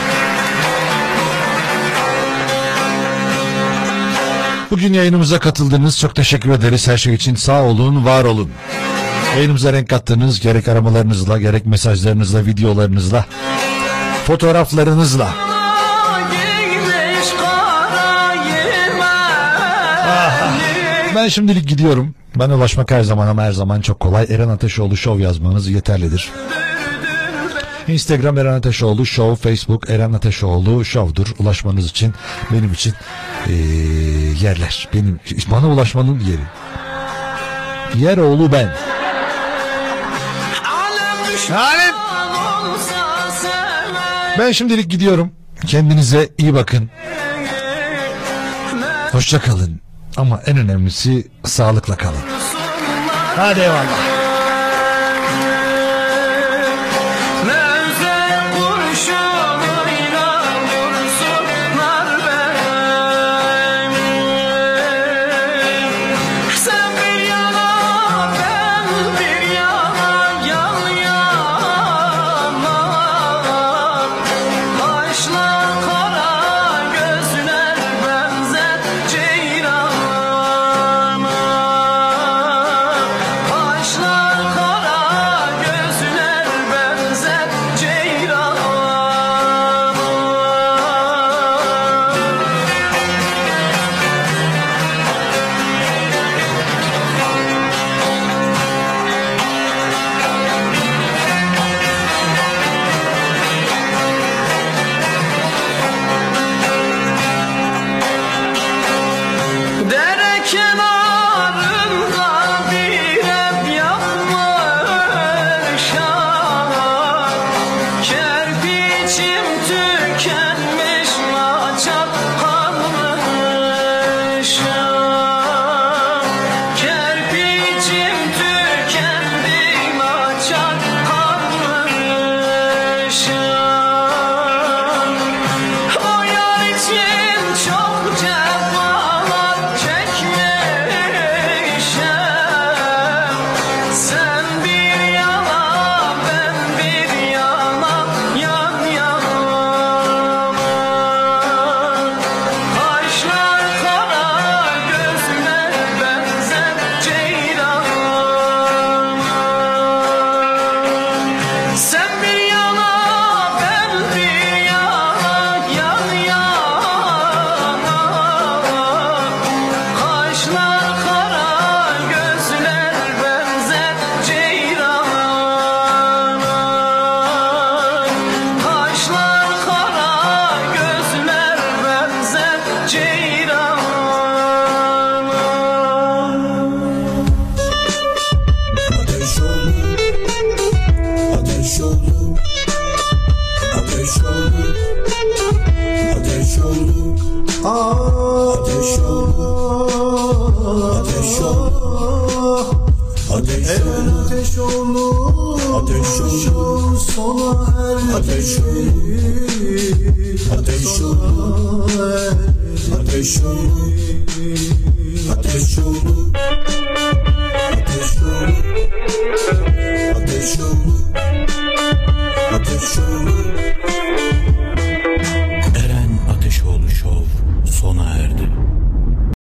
Bugün yayınımıza katıldınız. Çok teşekkür ederiz. Her şey için sağ olun, var olun. Yayınımıza renk kattınız. Gerek aramalarınızla, gerek mesajlarınızla, videolarınızla, fotoğraflarınızla. Kara Ben şimdilik gidiyorum. Bana ulaşmak her zaman ama her zaman çok kolay. Eren Ateşoğlu Show yazmanız yeterlidir. Instagram Eren Ateşoğlu Show, Facebook Eren Ateşoğlu Show'dur. Ulaşmanız için benim için eee, yerler. Benim bana ulaşmanın yeri. Yer oğlu ben. Alem. Ben şimdilik gidiyorum. Kendinize iyi bakın. Hoşça kalın. Ama en önemlisi sağlıkla kalın. Hadi eyvallah.